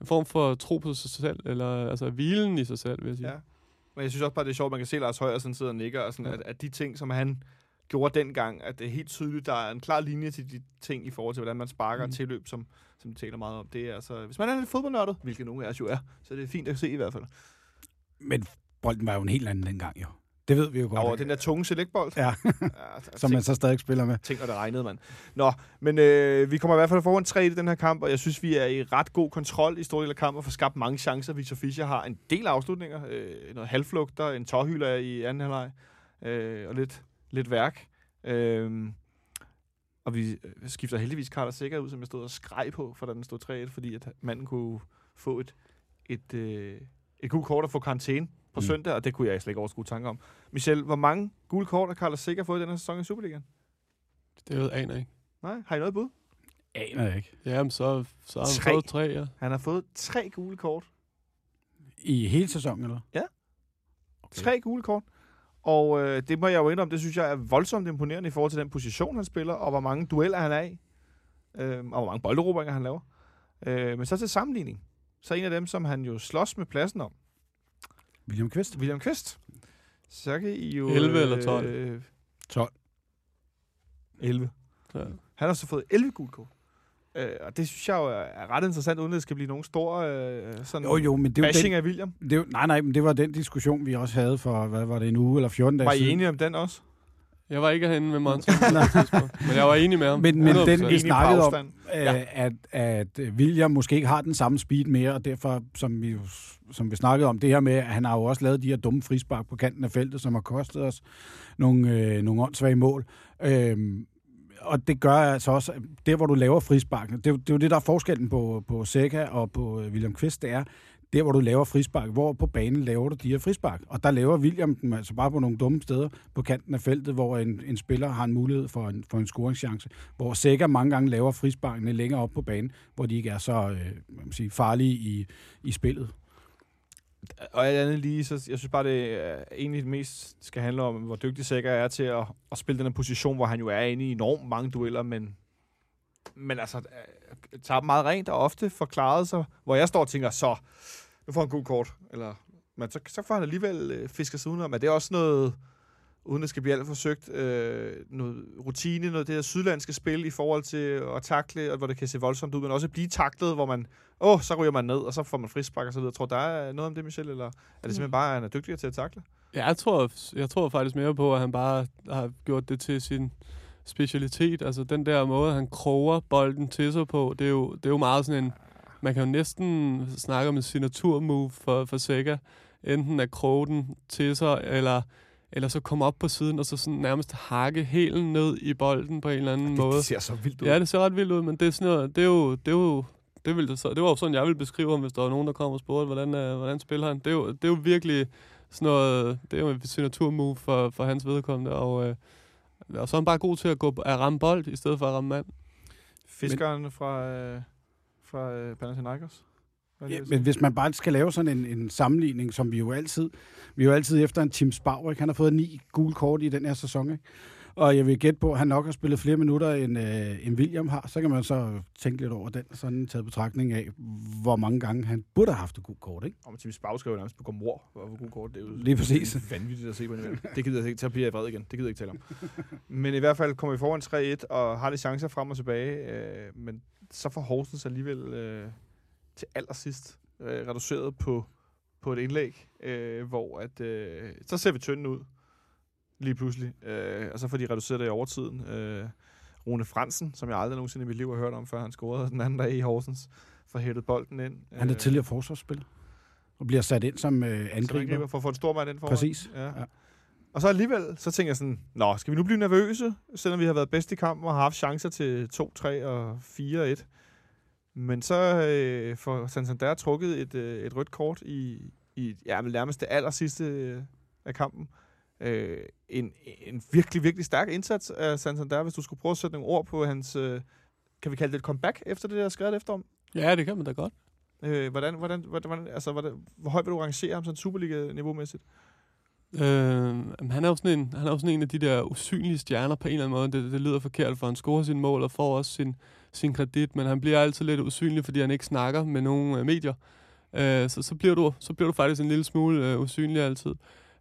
en form for tro på sig selv, eller altså hvilen i sig selv, vil jeg sige. Ja. Men jeg synes også bare, det er sjovt, at man kan se Lars Højer sådan sidder og nikker, og sådan, Ja. at, at de ting, som han gjorde dengang, at det er helt tydeligt, der er en klar linje til de ting i forhold til, hvordan man sparker mm. Og tilløb, som, som de taler meget om. Det er altså, hvis man er lidt fodboldnørdet, hvilket nogle af os jo er, så er det fint at se i hvert fald. Men bolden var jo en helt anden dengang, jo. Det ved vi jo godt. Ikke? den der tunge selectbold. Ja. ja som man så stadig spiller med. Tænk, når det regnede, mand. Nå, men øh, vi kommer i hvert fald foran 3 i den her kamp, og jeg synes, vi er i ret god kontrol i stor del af kampen og får skabt mange chancer. Victor Fischer har en del afslutninger, øh, noget halvflugter, en tårhylder i anden halvleg, øh, og lidt, lidt værk. Øh, og vi øh, skifter heldigvis Carter Sikker ud, som jeg stod og skreg på, for da den stod 3-1, fordi at manden kunne få et, et, øh, et gult kort og få karantæne på Mm. søndag, og det kunne jeg slet ikke overskue tanker om. Michel, hvor mange gule kort har Carter Sikker fået i den her sæson i Superligaen? Det ved jeg aner ikke. Nej, har I noget bud? Aner jeg ikke. Jamen, så, så har han Tre. fået tre, ja. Han har fået tre gule kort. I hele sæsonen, eller? Okay. Tre gule kort. Og øh, det må jeg jo indrømme, det synes jeg er voldsomt imponerende i forhold til den position, han spiller, og hvor mange dueller han er i, øh, og hvor mange bolderobringer han laver. Øh, men så til sammenligning, så en af dem, som han jo slås med pladsen om, William Kvist. William Kvist. Så kan I jo... 11 eller 12? Øh, 12. 11. Ja. Han har så fået 11 gule kort. Øh, og det synes jeg jo er- ret interessant, uden at det skal blive nogen stor øh, sådan Jo, jo, men det er bashing den, af William. det er nej, nej, men det var den diskussion, vi også havde for, hvad var det, en uge eller 14 dage Var I siden. enige om den også? Jeg var ikke herinde med tidspunkt, men jeg var enig med ham. Men- men den- 100%. Vi snakkede om- afstand. ja. at, at William måske ikke har den samme speed mere, og derfor, som vi, som vi snakkede om, det her med, at han har jo også lavet de her dumme frispark på kanten af feltet, som har kostet os nogle, øh, nogle åndssvage mål. Øhm, og det gør altså også, at der hvor du laver frispark, det, er det er jo det, der er forskellen på, på Seca og på øh, William Kvist, det er, der hvor du laver frispark, hvor på banen laver du de her frispark. Og der laver William dem altså bare på nogle dumme steder på kanten af feltet, hvor en, en spiller har en mulighed for en, for en scoringschance. Hvor Seca mange gange laver frisparkene længere op på banen, hvor de ikke er så øh, man sige, farlige i, i spillet. Og alt andet lige, så jeg synes bare, det egentlig mest skal handle om, hvor dygtig Sækker er til at, at spille den her position, hvor han jo er inde i enormt mange dueller, men, men altså, øh, tager meget rent og ofte forklaret sig, hvor jeg står og tænker, så, nu får han gul kort, eller, men så, så får han alligevel øh, fisket sig udenom. Er det også noget, uden det skal blive alt for søgt, øh, noget rutine, noget det her sydlandske spil i forhold til at takle, og hvor det kan se voldsomt ud, men også blive taklet, hvor man, åh, oh, så ryger man ned, og så får man frispark og så videre. Tror der er noget om det, Michel, eller er det simpelthen bare, at han er dygtigere til at takle? Ja, jeg tror, jeg tror faktisk mere på, at han bare har gjort det til sin specialitet. Altså den der måde, han kroger bolden til sig på, det er jo, det er jo meget sådan en... Man kan jo næsten snakke om en signaturmove for, for Sega. Enten at kroge den til sig, eller, eller så komme op på siden, og så sådan nærmest hakke hælen ned i bolden på en eller anden Det, måde. det ser så vildt ud. Ja, det ser ret vildt ud, men det er sådan noget, det er jo, det er jo, det, ville det, så, det var jo sådan, jeg ville beskrive ham, hvis der var nogen, der kom og spurgte, hvordan, øh, hvordan spiller han. Det er, jo, det er jo virkelig sådan noget, det er jo en signaturmove for, for hans vedkommende, og, øh, og så er han bare god til at gå at ramme bold, i stedet for at ramme mand. Fiskeren fra, øh, fra øh, Panathinaikos. Ja, jeg men hvis man bare skal lave sådan en, en sammenligning, som vi jo altid... Vi er jo altid efter en Tim Spauer, ikke? Han har fået ni gule kort i den her sæson, ikke? Og jeg vil gætte på, at han nok har spillet flere minutter, end, øh, end William har. Så kan man så tænke lidt over den, sådan taget betragtning af, hvor mange gange han burde have haft et gult kort, ikke? Om Tim Spau skal jo nærmest begå mor få god kort. Det er jo Lige præcis. det er vanvittigt at se på det. Det gider jeg ikke til at blive vred igen. Det gider jeg ikke tale om. Men i hvert fald kommer vi foran 3-1 og har lidt chancer frem og tilbage. Øh, men så får Horsens alligevel øh, til allersidst øh, reduceret på, på et indlæg, øh, hvor at, øh, så ser vi tynden ud lige pludselig. Øh, og så får de reduceret det i overtiden. Øh, Rune Fransen, som jeg aldrig nogensinde i mit liv har hørt om, før han scorede den anden dag i Horsens, får hættet bolden ind. Han er Øh, tidligere forsvarsspiller og bliver sat ind som øh, som angriber. angriber for at få en stor mand ind foran. Præcis. Ja. Ja. Og så alligevel, så tænker jeg sådan, nå, skal vi nu blive nervøse, selvom vi har været bedst i kampen og har haft chancer til 2-3 og 4-1. Men så øh, får Santander trukket et, øh, et rødt kort i, i ja, vel nærmest det aller sidste øh, af kampen. Øh, en, en virkelig, virkelig stærk indsats af Santander, hvis du skulle prøve at sætte nogle ord på hans, øh, kan vi kalde det et comeback efter det der skrevet efter om? Ja, det kan man da godt. Øh, hvordan, hvordan, hvordan, altså, hvordan, hvor højt vil du rangere ham sådan Superliga-niveau-mæssigt? Øh, han er jo sådan en, han er jo sådan en af de der usynlige stjerner på en eller anden måde. Det, det lyder forkert, for han scorer sine mål og får også sin, sin kredit, men han bliver altid lidt usynlig, fordi han ikke snakker med nogen øh, medier. Øh, så, så, bliver du, så bliver du faktisk en lille smule øh, usynlig altid.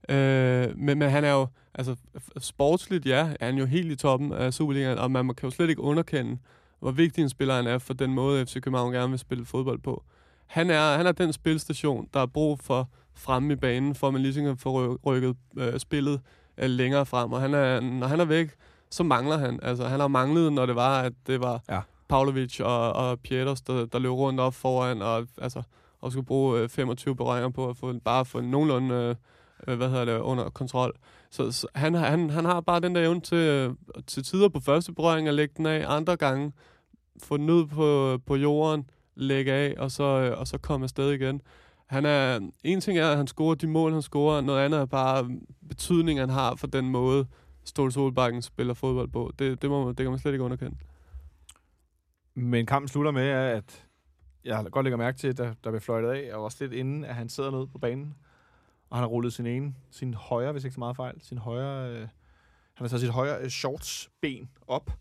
Øh, men, men han er jo, altså sportsligt, ja, er han jo helt i toppen af Superligaen, og man kan jo slet ikke underkende, hvor vigtig en spiller han er for den måde, FC København gerne vil spille fodbold på. Han er, han er den spilstation, der er brug for fremme i banen, for at man ligesom kan få ry- rykket øh, spillet øh, længere frem. Og han er, når han er væk, så mangler han. Altså, han har manglet, når det var, at det var Ja. Pavlovic og, og Pieters, der, der løb rundt op foran, og, altså, og skulle bruge øh, 25 berøringer på at få, bare få nogenlunde øh, øh, hvad hedder det, under kontrol. Så, så han, han, han har bare den der evne til, øh, til tider på første berøring at lægge den af, andre gange få den ud på, på jorden, lægge af, og så, øh, og så komme afsted igen. Han er, en ting er, at han scorer de mål, han scorer. Noget andet er bare betydningen, han har for den måde, Ståle Solbakken spiller fodbold på. Det, det, må, det kan man slet ikke underkende. Men kampen slutter med, at jeg godt lægger mærke til, at der, der bliver fløjtet af, og også lidt inden, at han sidder nede på banen, og han har rullet sin ene, sin højre, hvis ikke så meget fejl, sin højre, øh, han har taget sit højre øh, shortsben op,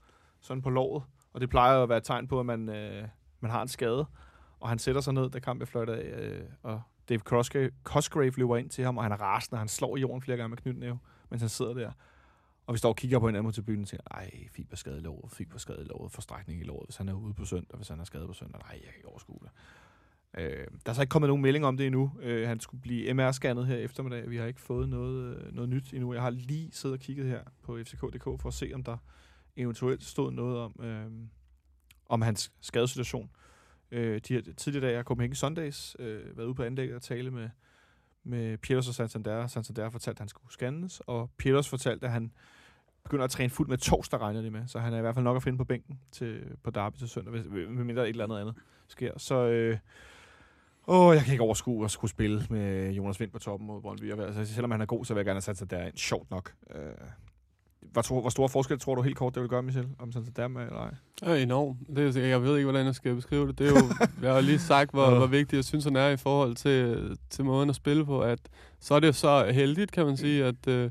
sådan på låret, og det plejer jo at være et tegn på, at man, øh, man har en skade, og han sætter sig ned, da kampen fløjter af, øh, og Dave Cosgrave, Cosgrave løber ind til ham, og han er rasende, og han slår i jorden flere gange med knytnæve, mens han sidder der. Og vi står og kigger på hinanden mod tribunen og siger, ej, fiberskade i låret, fiberskade i låret, forstrækning i låret, hvis han er ude på søndag, hvis han er skadet på søndag, nej, jeg kan ikke overskue det. Øh, der er så ikke kommet nogen melding om det endnu. Øh, han skulle blive MR-scannet her eftermiddag. Vi har ikke fået noget, øh, noget nyt endnu. Jeg har lige siddet og kigget her på fck.dk for at se, om der eventuelt stod noget om, øh, om hans skadesituation. Øh, de her tidligere dage har Copenhagen Sundays øh, været ude på anlægget og tale med, med Peters og Santander. Santander fortalte, at han skulle scannes, og Peters fortalte, at han begynder at træne fuldt med torsdag, regner det med. Så han er i hvert fald nok at finde på bænken til, på Derby til søndag, hvis, mindre et eller andet andet sker. Så øh, åh, jeg kan ikke overskue at skulle spille med Jonas Vind på toppen mod Brøndby. Altså, selvom han er god, så vil jeg gerne have sat sig der Sjovt nok. Øh, hvor, hvor store forskel tror du helt kort, det vil gøre, Michel, om med eller ej? Ja, enormt. Det, er, jeg ved ikke, hvordan jeg skal beskrive det. det er jo, jeg har lige sagt, hvor, hvor vigtigt jeg synes, han er i forhold til, til måden at spille på. At, så er det så heldigt, kan man sige, at øh,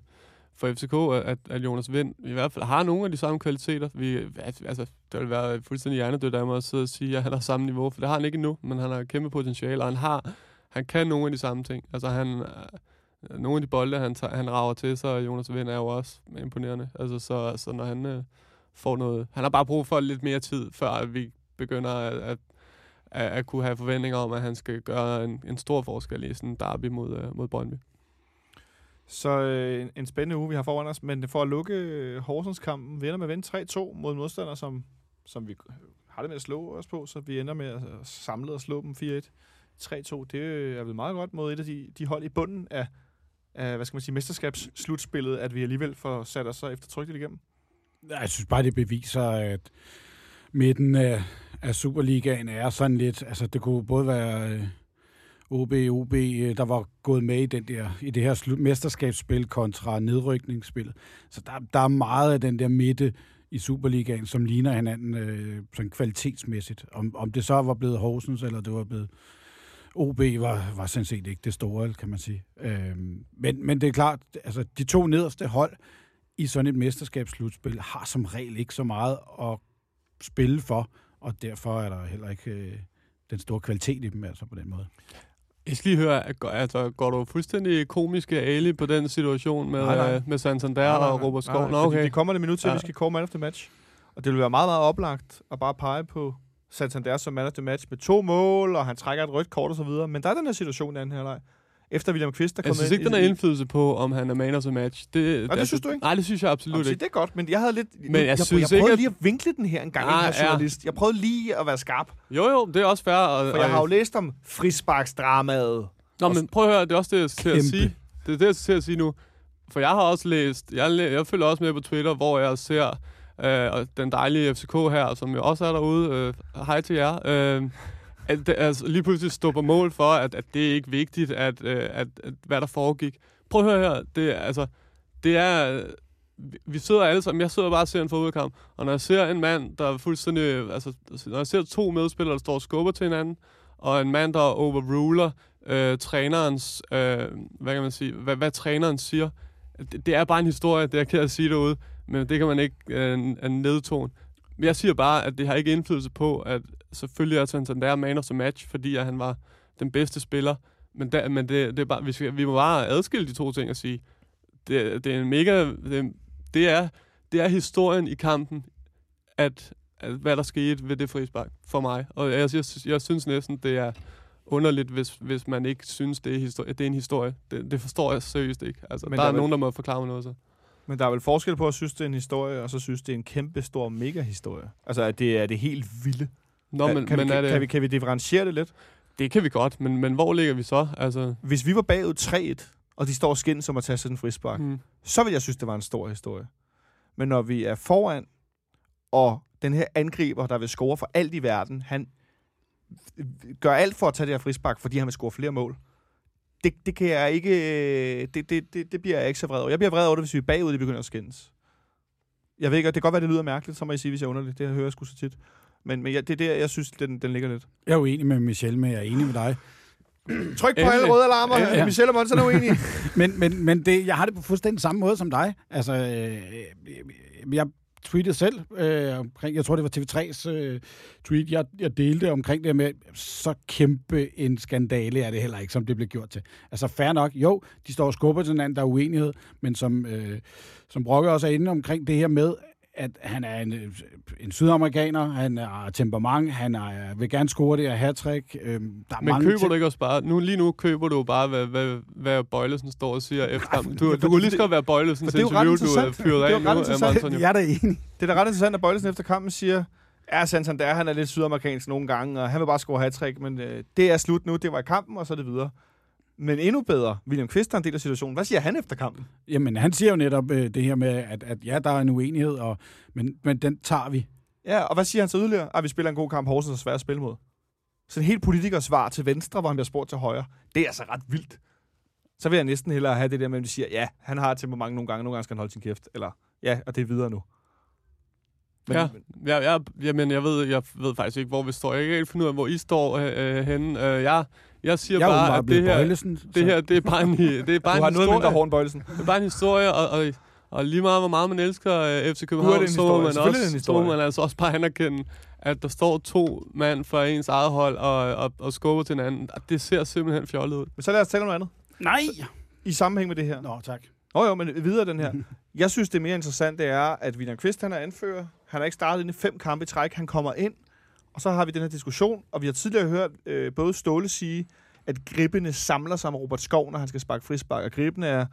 for FCK, at, at Jonas Vind i hvert fald har nogle af de samme kvaliteter. Vi, altså, det vil være fuldstændig hjernedødt af mig at sidde og sige, at han har samme niveau, for det har han ikke endnu, men han har kæmpe potentiale, og han har han kan nogle af de samme ting. Altså han, Øh, nogle af de bolde, han, tager, han rager til, så Jonas Vind er jo også imponerende. Altså, så, så når han øh, får noget... Han har bare brug for lidt mere tid, før vi begynder at, at, at, at kunne have forventninger om, at han skal gøre en, en stor forskel i sådan en derby mod, øh, mod Brøndby. Så øh, en, en spændende uge, vi har foran os. Men for at lukke øh, Horsens-kampen, vi ender med at vinde 3-2 mod modstandere, som, som vi øh, har det med at slå os på, så vi ender med at øh, samle og slå dem 4-1. 3-2, det er vel meget godt mod et af de, de hold i bunden af, af hvad skal man sige, mesterskabsslutspillet, at vi alligevel får sat os så eftertrykkeligt igennem? Jeg synes bare, det beviser, at midten af, af Superligaen er sådan lidt, altså det kunne både være øh, OB, OB, øh, der var gået med i, den der, i det her mesterskabsspil kontra nedrykningsspillet. Så der, der er meget af den der midte i Superligaen, som ligner hinanden øh, sådan kvalitetsmæssigt. Om, om det så var blevet Horsens, eller det var blevet OB, var, var sådan set ikke det store, kan man sige. Øh, men, men det er klart, altså de to nederste hold i sådan et mesterskabsslutspil har som regel ikke så meget at spille for, og derfor er der heller ikke øh, den store kvalitet i dem altså på den måde. Jeg skal lige høre, altså, går du fuldstændig komiske ali på den situation med, nej, nej. med Santander nej, nej, og Robert Skov? Nej, nej, okay. Det kommer det minut til, ja. at vi skal kåre man of the match. Og det vil være meget, meget oplagt at bare pege på Santander som man of the match med to mål, og han trækker et rødt kort og så videre. Men der er den her situation i anden halvleg efter William Kvist er kommet Jeg synes ikke, den har indflydelse på, om han er man of the match. Det, Nej, det altså, synes du ikke? Nej, det synes jeg absolut Jamen, ikke. Det er godt, men jeg havde lidt... Men jeg, jeg, synes jeg, jeg prøvede lige at vinkle den her en gang, ah, her journalist. Jeg prøvede lige at være skarp. Jo, jo, det er også fair. Og, For jeg har jo læst om frisparksdramaet. Nå, men prøv at høre, det er også det, jeg skal at sige. Det er det, jeg skal at sige nu. For jeg har også læst, jeg, jeg følger også med på Twitter, hvor jeg ser øh, og den dejlige FCK her, som jo også er derude. Øh, hej til jer. Øh, at, altså, lige pludselig stå på mål for, at, at det er ikke vigtigt, at, øh, at, at, hvad der foregik. Prøv at høre her. Det, altså, det er... Vi sidder alle sammen, jeg sidder bare og ser en fodboldkamp, og når jeg ser en mand, der er fuldstændig, altså, når jeg ser to medspillere, der står og skubber til hinanden, og en mand, der overruler øh, trænerens, øh, hvad kan man sige, hvad, hvad træneren siger, det, det er bare en historie, det er jeg ked at sige derude, men det kan man ikke øh, nedtone. Men jeg siger bare, at det har ikke indflydelse på, at selvfølgelig er Santander man of the match, fordi at han var den bedste spiller. Men, der, men det, det er bare, vi, skal, vi må bare adskille de to ting og sige, det, det er en mega... Det, det, er, det er historien i kampen, at, at hvad der skete ved det frispark for mig. Og jeg, jeg, jeg synes næsten, det er underligt, hvis, hvis man ikke synes, det er, historie, det er en historie. Det, det forstår jeg seriøst ikke. Altså, men der, der er vel, nogen, der må forklare mig noget så. Men der er vel forskel på at synes, det er en historie, og så synes, det er en kæmpe stor mega-historie. Altså, at det er det helt vilde. Nå, men, kan, men vi, er det... kan, vi, kan vi differentiere det lidt? Det kan vi godt, men, men hvor ligger vi så? Altså... Hvis vi var bagud 3-1, og de står skin som at tage sådan en frispark, mm. så vil jeg synes, det var en stor historie. Men når vi er foran, og den her angriber, der vil score for alt i verden, han gør alt for at tage det her frispark, fordi han vil score flere mål. Det, det kan jeg ikke... Det, det, det, det bliver jeg ikke så vred over. Jeg bliver vred over det, hvis vi er bagud, de begynder at skændes. Jeg ved ikke, det kan godt være, det lyder mærkeligt, så må I sige, hvis jeg er underligt. Det hører jeg sgu så tit. Men, men ja, det er der, jeg synes, den, den ligger lidt. Jeg er uenig med Michelle, men jeg er enig med dig. Tryk på Endelig. alle røde alarmer. Ja, ja. Michelle og Monsen er uenige. men men, men det, jeg har det på fuldstændig samme måde som dig. Altså, øh, jeg tweetede selv, øh, omkring, jeg tror det var TV3's øh, tweet, jeg, jeg delte omkring det med, så kæmpe en skandale er det heller ikke, som det blev gjort til. Altså fair nok, jo, de står og skubber til hinanden, der er uenighed, men som, øh, som Brokke også er inde omkring det her med, at han er en, en sydamerikaner, han har temperament, han er, vil gerne score det her hat-trick. Øhm, der er Men mange køber ting. du ikke også bare... Nu, lige nu køber du bare, hvad, hvad, hvad Bøjlesen står og siger efter kampen. Du, du kunne lige så godt være er jo ret interview, du er interessant. fyret Det er af jo nu ret af. Jeg er da enig. Det er da ret interessant, at Bøjlesen efter kampen siger, ja, Santander, han er lidt sydamerikansk nogle gange, og han vil bare score hat men øh, det er slut nu, det var i kampen, og så er det videre. Men endnu bedre, William Kvist er en del af situationen. Hvad siger han efter kampen? Jamen, han siger jo netop øh, det her med, at, at ja, der er en uenighed, og, men, men den tager vi. Ja, og hvad siger han så yderligere? At vi spiller en god kamp, Horsens er svært at spille mod. Så en helt politikers svar til venstre, hvor han bliver spurgt til højre. Det er altså ret vildt. Så vil jeg næsten hellere have det der med, at de siger, ja, han har temperament nogle gange, nogle gange skal han holde sin kæft. Eller, ja, og det er videre nu. Men, Ja, men, ja, ja, jamen, jeg ved, jeg ved faktisk ikke, hvor vi står. Jeg kan ikke helt finde ud af, hvor I står øh, øh, henne. Øh, jeg, jeg siger Jeg bare, at det her, Bøjlesen. det her, det er bare en, det er bare du har en noget mindre historie. end Bøjlesen. Det er bare en historie, og, og, og lige meget, hvor meget man elsker øh, FC København, så må man, er også, så må man altså også bare anerkende, at der står to mand for ens eget hold og, og, og skubber til hinanden. Det ser simpelthen fjollet ud. Men så lad os tale om noget andet. Nej! I sammenhæng med det her. Nå, tak. Nå jo, men videre den her. Jeg synes, det mere interessant, det er, at William Kvist, han er anfører. Han har ikke startet ind i fem kampe i træk. Han kommer ind, og så har vi den her diskussion. Og vi har tidligere hørt øh, både Ståle sige, at gribbene samler sig med Robert Skov, når han skal sparke frispark. Og gribbene er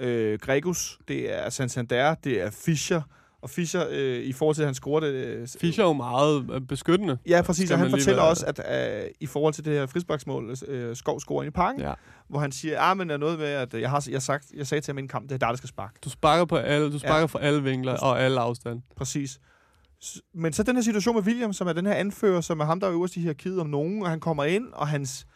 øh, Gregus, det er Santander, det er Fischer. Og Fischer, øh, i forhold til, at han scorede. Øh, Fischer er jo meget øh, beskyttende. Ja, præcis. Og han fortæller være- også, at øh, i forhold til det her frisparksmål, øh, Skov scorer ind i parken, Ja. hvor han siger, ah, men der er noget med, at jeg har jeg, sagt, jeg sagde til ham i en kamp, det er dig, der skal sparke. Du sparker på alle, du sparker Ja. fra alle vinkler og alle afstand. Præcis. Men så den her situation med William, som er den her anfører, som er ham, der er øverst i hierarkiet om nogen, og han kommer ind, og hans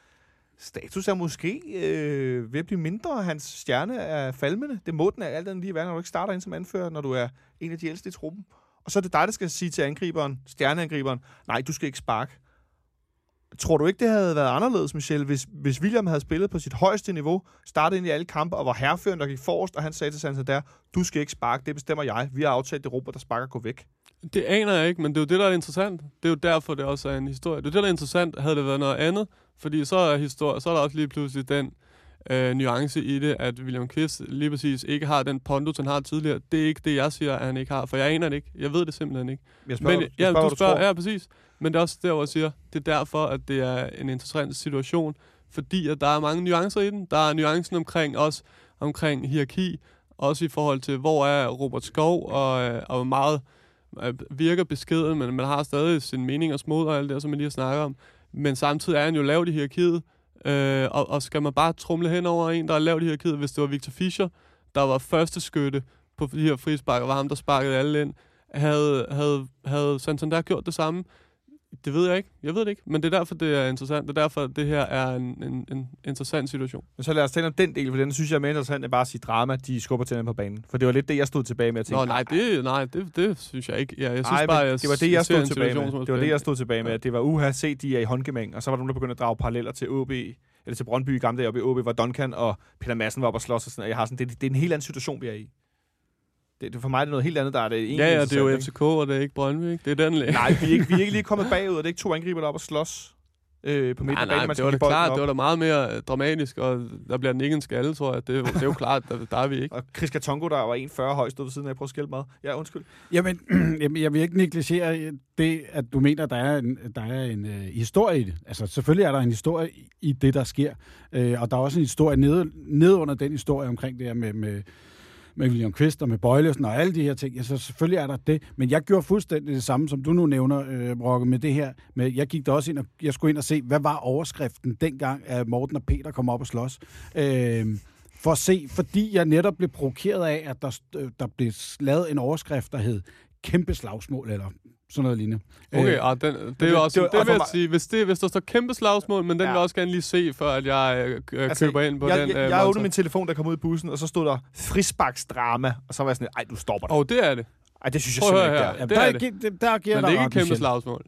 status er måske øh, ved at blive mindre, og hans stjerne er falmende. Det må den af alt andet lige være, når du ikke starter ind som anfører, når du er en af de ældste i truppen. Og så er det dig, der skal sige til angriberen, stjerneangriberen, nej, du skal ikke sparke. Tror du ikke, det havde været anderledes, Michel, hvis, hvis William havde spillet på sit højeste niveau, startet ind i alle kampe, og var herreføren, der gik forrest, og han sagde til Santander, du skal ikke sparke, det bestemmer jeg. Vi har aftalt, det Robert, der sparker, gå væk. Det aner jeg ikke, men det er jo det, der er interessant. Det er jo derfor, det også er en historie. Det er det, der er interessant. Havde det været noget andet, fordi så er, historie, så er der også lige pludselig den øh, nuance i det, at William Kvist lige præcis ikke har den pondus, han har tidligere. Det er ikke det, jeg siger, at han ikke har, for jeg aner det ikke. Jeg ved det simpelthen ikke. Jeg spørger, Men, jeg ja, spørger, du spørger, hvad ja, præcis. Men det er også der, hvor jeg siger, det er derfor, at det er en interessant situation, fordi at der er mange nuancer i den. Der er nuancen omkring også omkring hierarki, også i forhold til, hvor er Robert Skov, og, øh, og meget virker beskeden, men man har stadig sin mening og smod og alt det, som man lige har snakket om. Men samtidig er han jo lavt i hierarkiet, øh, og, og skal man bare trumle hen over en, der er lavt i hierarkiet, hvis det var Victor Fischer, der var første skytte på de her frispark, var ham, der sparkede alle ind, havde, havde, havde Santander gjort det samme? Det ved jeg ikke. Jeg ved det ikke. Men det er derfor, det er interessant. Det er derfor, det her er en, en, en interessant situation. Men så lad os tale om den del, for den synes jeg er mere interessant end bare at sige drama, de skubber til den på banen. For det var lidt det, jeg stod tilbage med at tænke. Nå, nej, det, nej det, det synes jeg ikke. Ja, jeg synes Ej, bare, jeg det var det, jeg stod tilbage med. Det var det, jeg stod tilbage med, at det var uha, se, de er i håndgemæng, og så var der nogen, der begyndte at drage paralleller til OB, eller til Brøndby i gamle dage oppe i OB, hvor Duncan og Peter Madsen var oppe og slås og sådan, og jeg har sådan, det, det er en helt anden situation, vi er i. Det, det for mig er det noget helt andet, der er det egentlig Ja, ja, det er jo FCK, og det er ikke Brøndby, ikke? Det er den ikke? Nej, vi er, ikke, vi er ikke lige kommet bagud, og det er ikke to angriber, der er oppe og slås øh, på midten Nej, af banen, nej, man det var da klart, op. det var da meget mere øh, dramatisk, og der bliver den ikke en skalle, tror jeg. Det, er jo- det er jo klart, der, der er vi ikke. Og Chris Katongo, der var 1,40 høj, stod ved siden af, jeg prøver at skælde meget. Ja, undskyld. Jamen, jamen, jeg vil ikke negligere det, at du mener, der er en, der er en øh, historie i det. Altså, selvfølgelig er der en historie i det, der sker. Øh, og der er også en historie nede, nede under den historie omkring det her med, med, med William Kvist og med Bøjlesen og alle de her ting. Altså, selvfølgelig er der det. Men jeg gjorde fuldstændig det samme, som du nu nævner, øh, Brokke, med det her. Med, jeg gik der også ind og jeg skulle ind og se, hvad var overskriften dengang, at Morten og Peter kom op og slås. Øh, for at se, fordi jeg netop blev provokeret af, at der, øh, der blev lavet en overskrift, der hed kæmpe slagsmål, eller sådan noget lignende. Okay, Øh, og den, det er det- jo også, det det, det vil jeg sige, hvis, det, hvis der står kæmpe slagsmål, men den Ja. vil jeg også gerne lige se, før at jeg øh, øh, Altså, køber ind på jeg, den. Jeg, øh, jeg, jeg åbnede min telefon, der kom ud i bussen, og så stod der frisbaksdrama, og så var jeg sådan, ej, du stopper dig. Åh, oh, det er det. Ej, det synes jeg Prøv simpelthen ikke, det er. ja, det der, er er, det. der giver Men det er ikke et kæmpe Michel. slagsmål.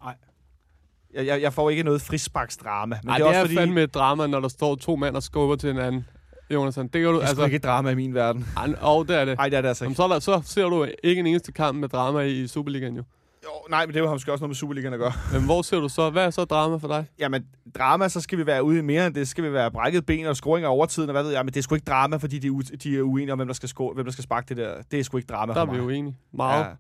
Jeg, jeg, jeg får ikke noget frisbaksdrama. Men Nej, det er også det er fordi... fandme et drama, når der står to mænd og skubber til hinanden. Jonathan. Det kan du, Det er altså, altså... ikke drama i min verden. Og det er det. Nej, det er det altså Jamen, ikke. så, er der, så ser du ikke en eneste kamp med drama i Superligaen jo. Jo, nej, men det har måske også noget med Superligaen at gøre. Men hvor ser du så? Hvad er så drama for dig? Jamen, drama, så skal vi være ude i mere end det. Så skal vi være brækket ben og scoring af overtiden, og hvad ved jeg. Men det er sgu ikke drama, fordi de er, de er uenige om, hvem der skal, score, hvem der skal sparke det der. Det er sgu ikke drama Der for er vi mig. jo enige. Meget. Ja.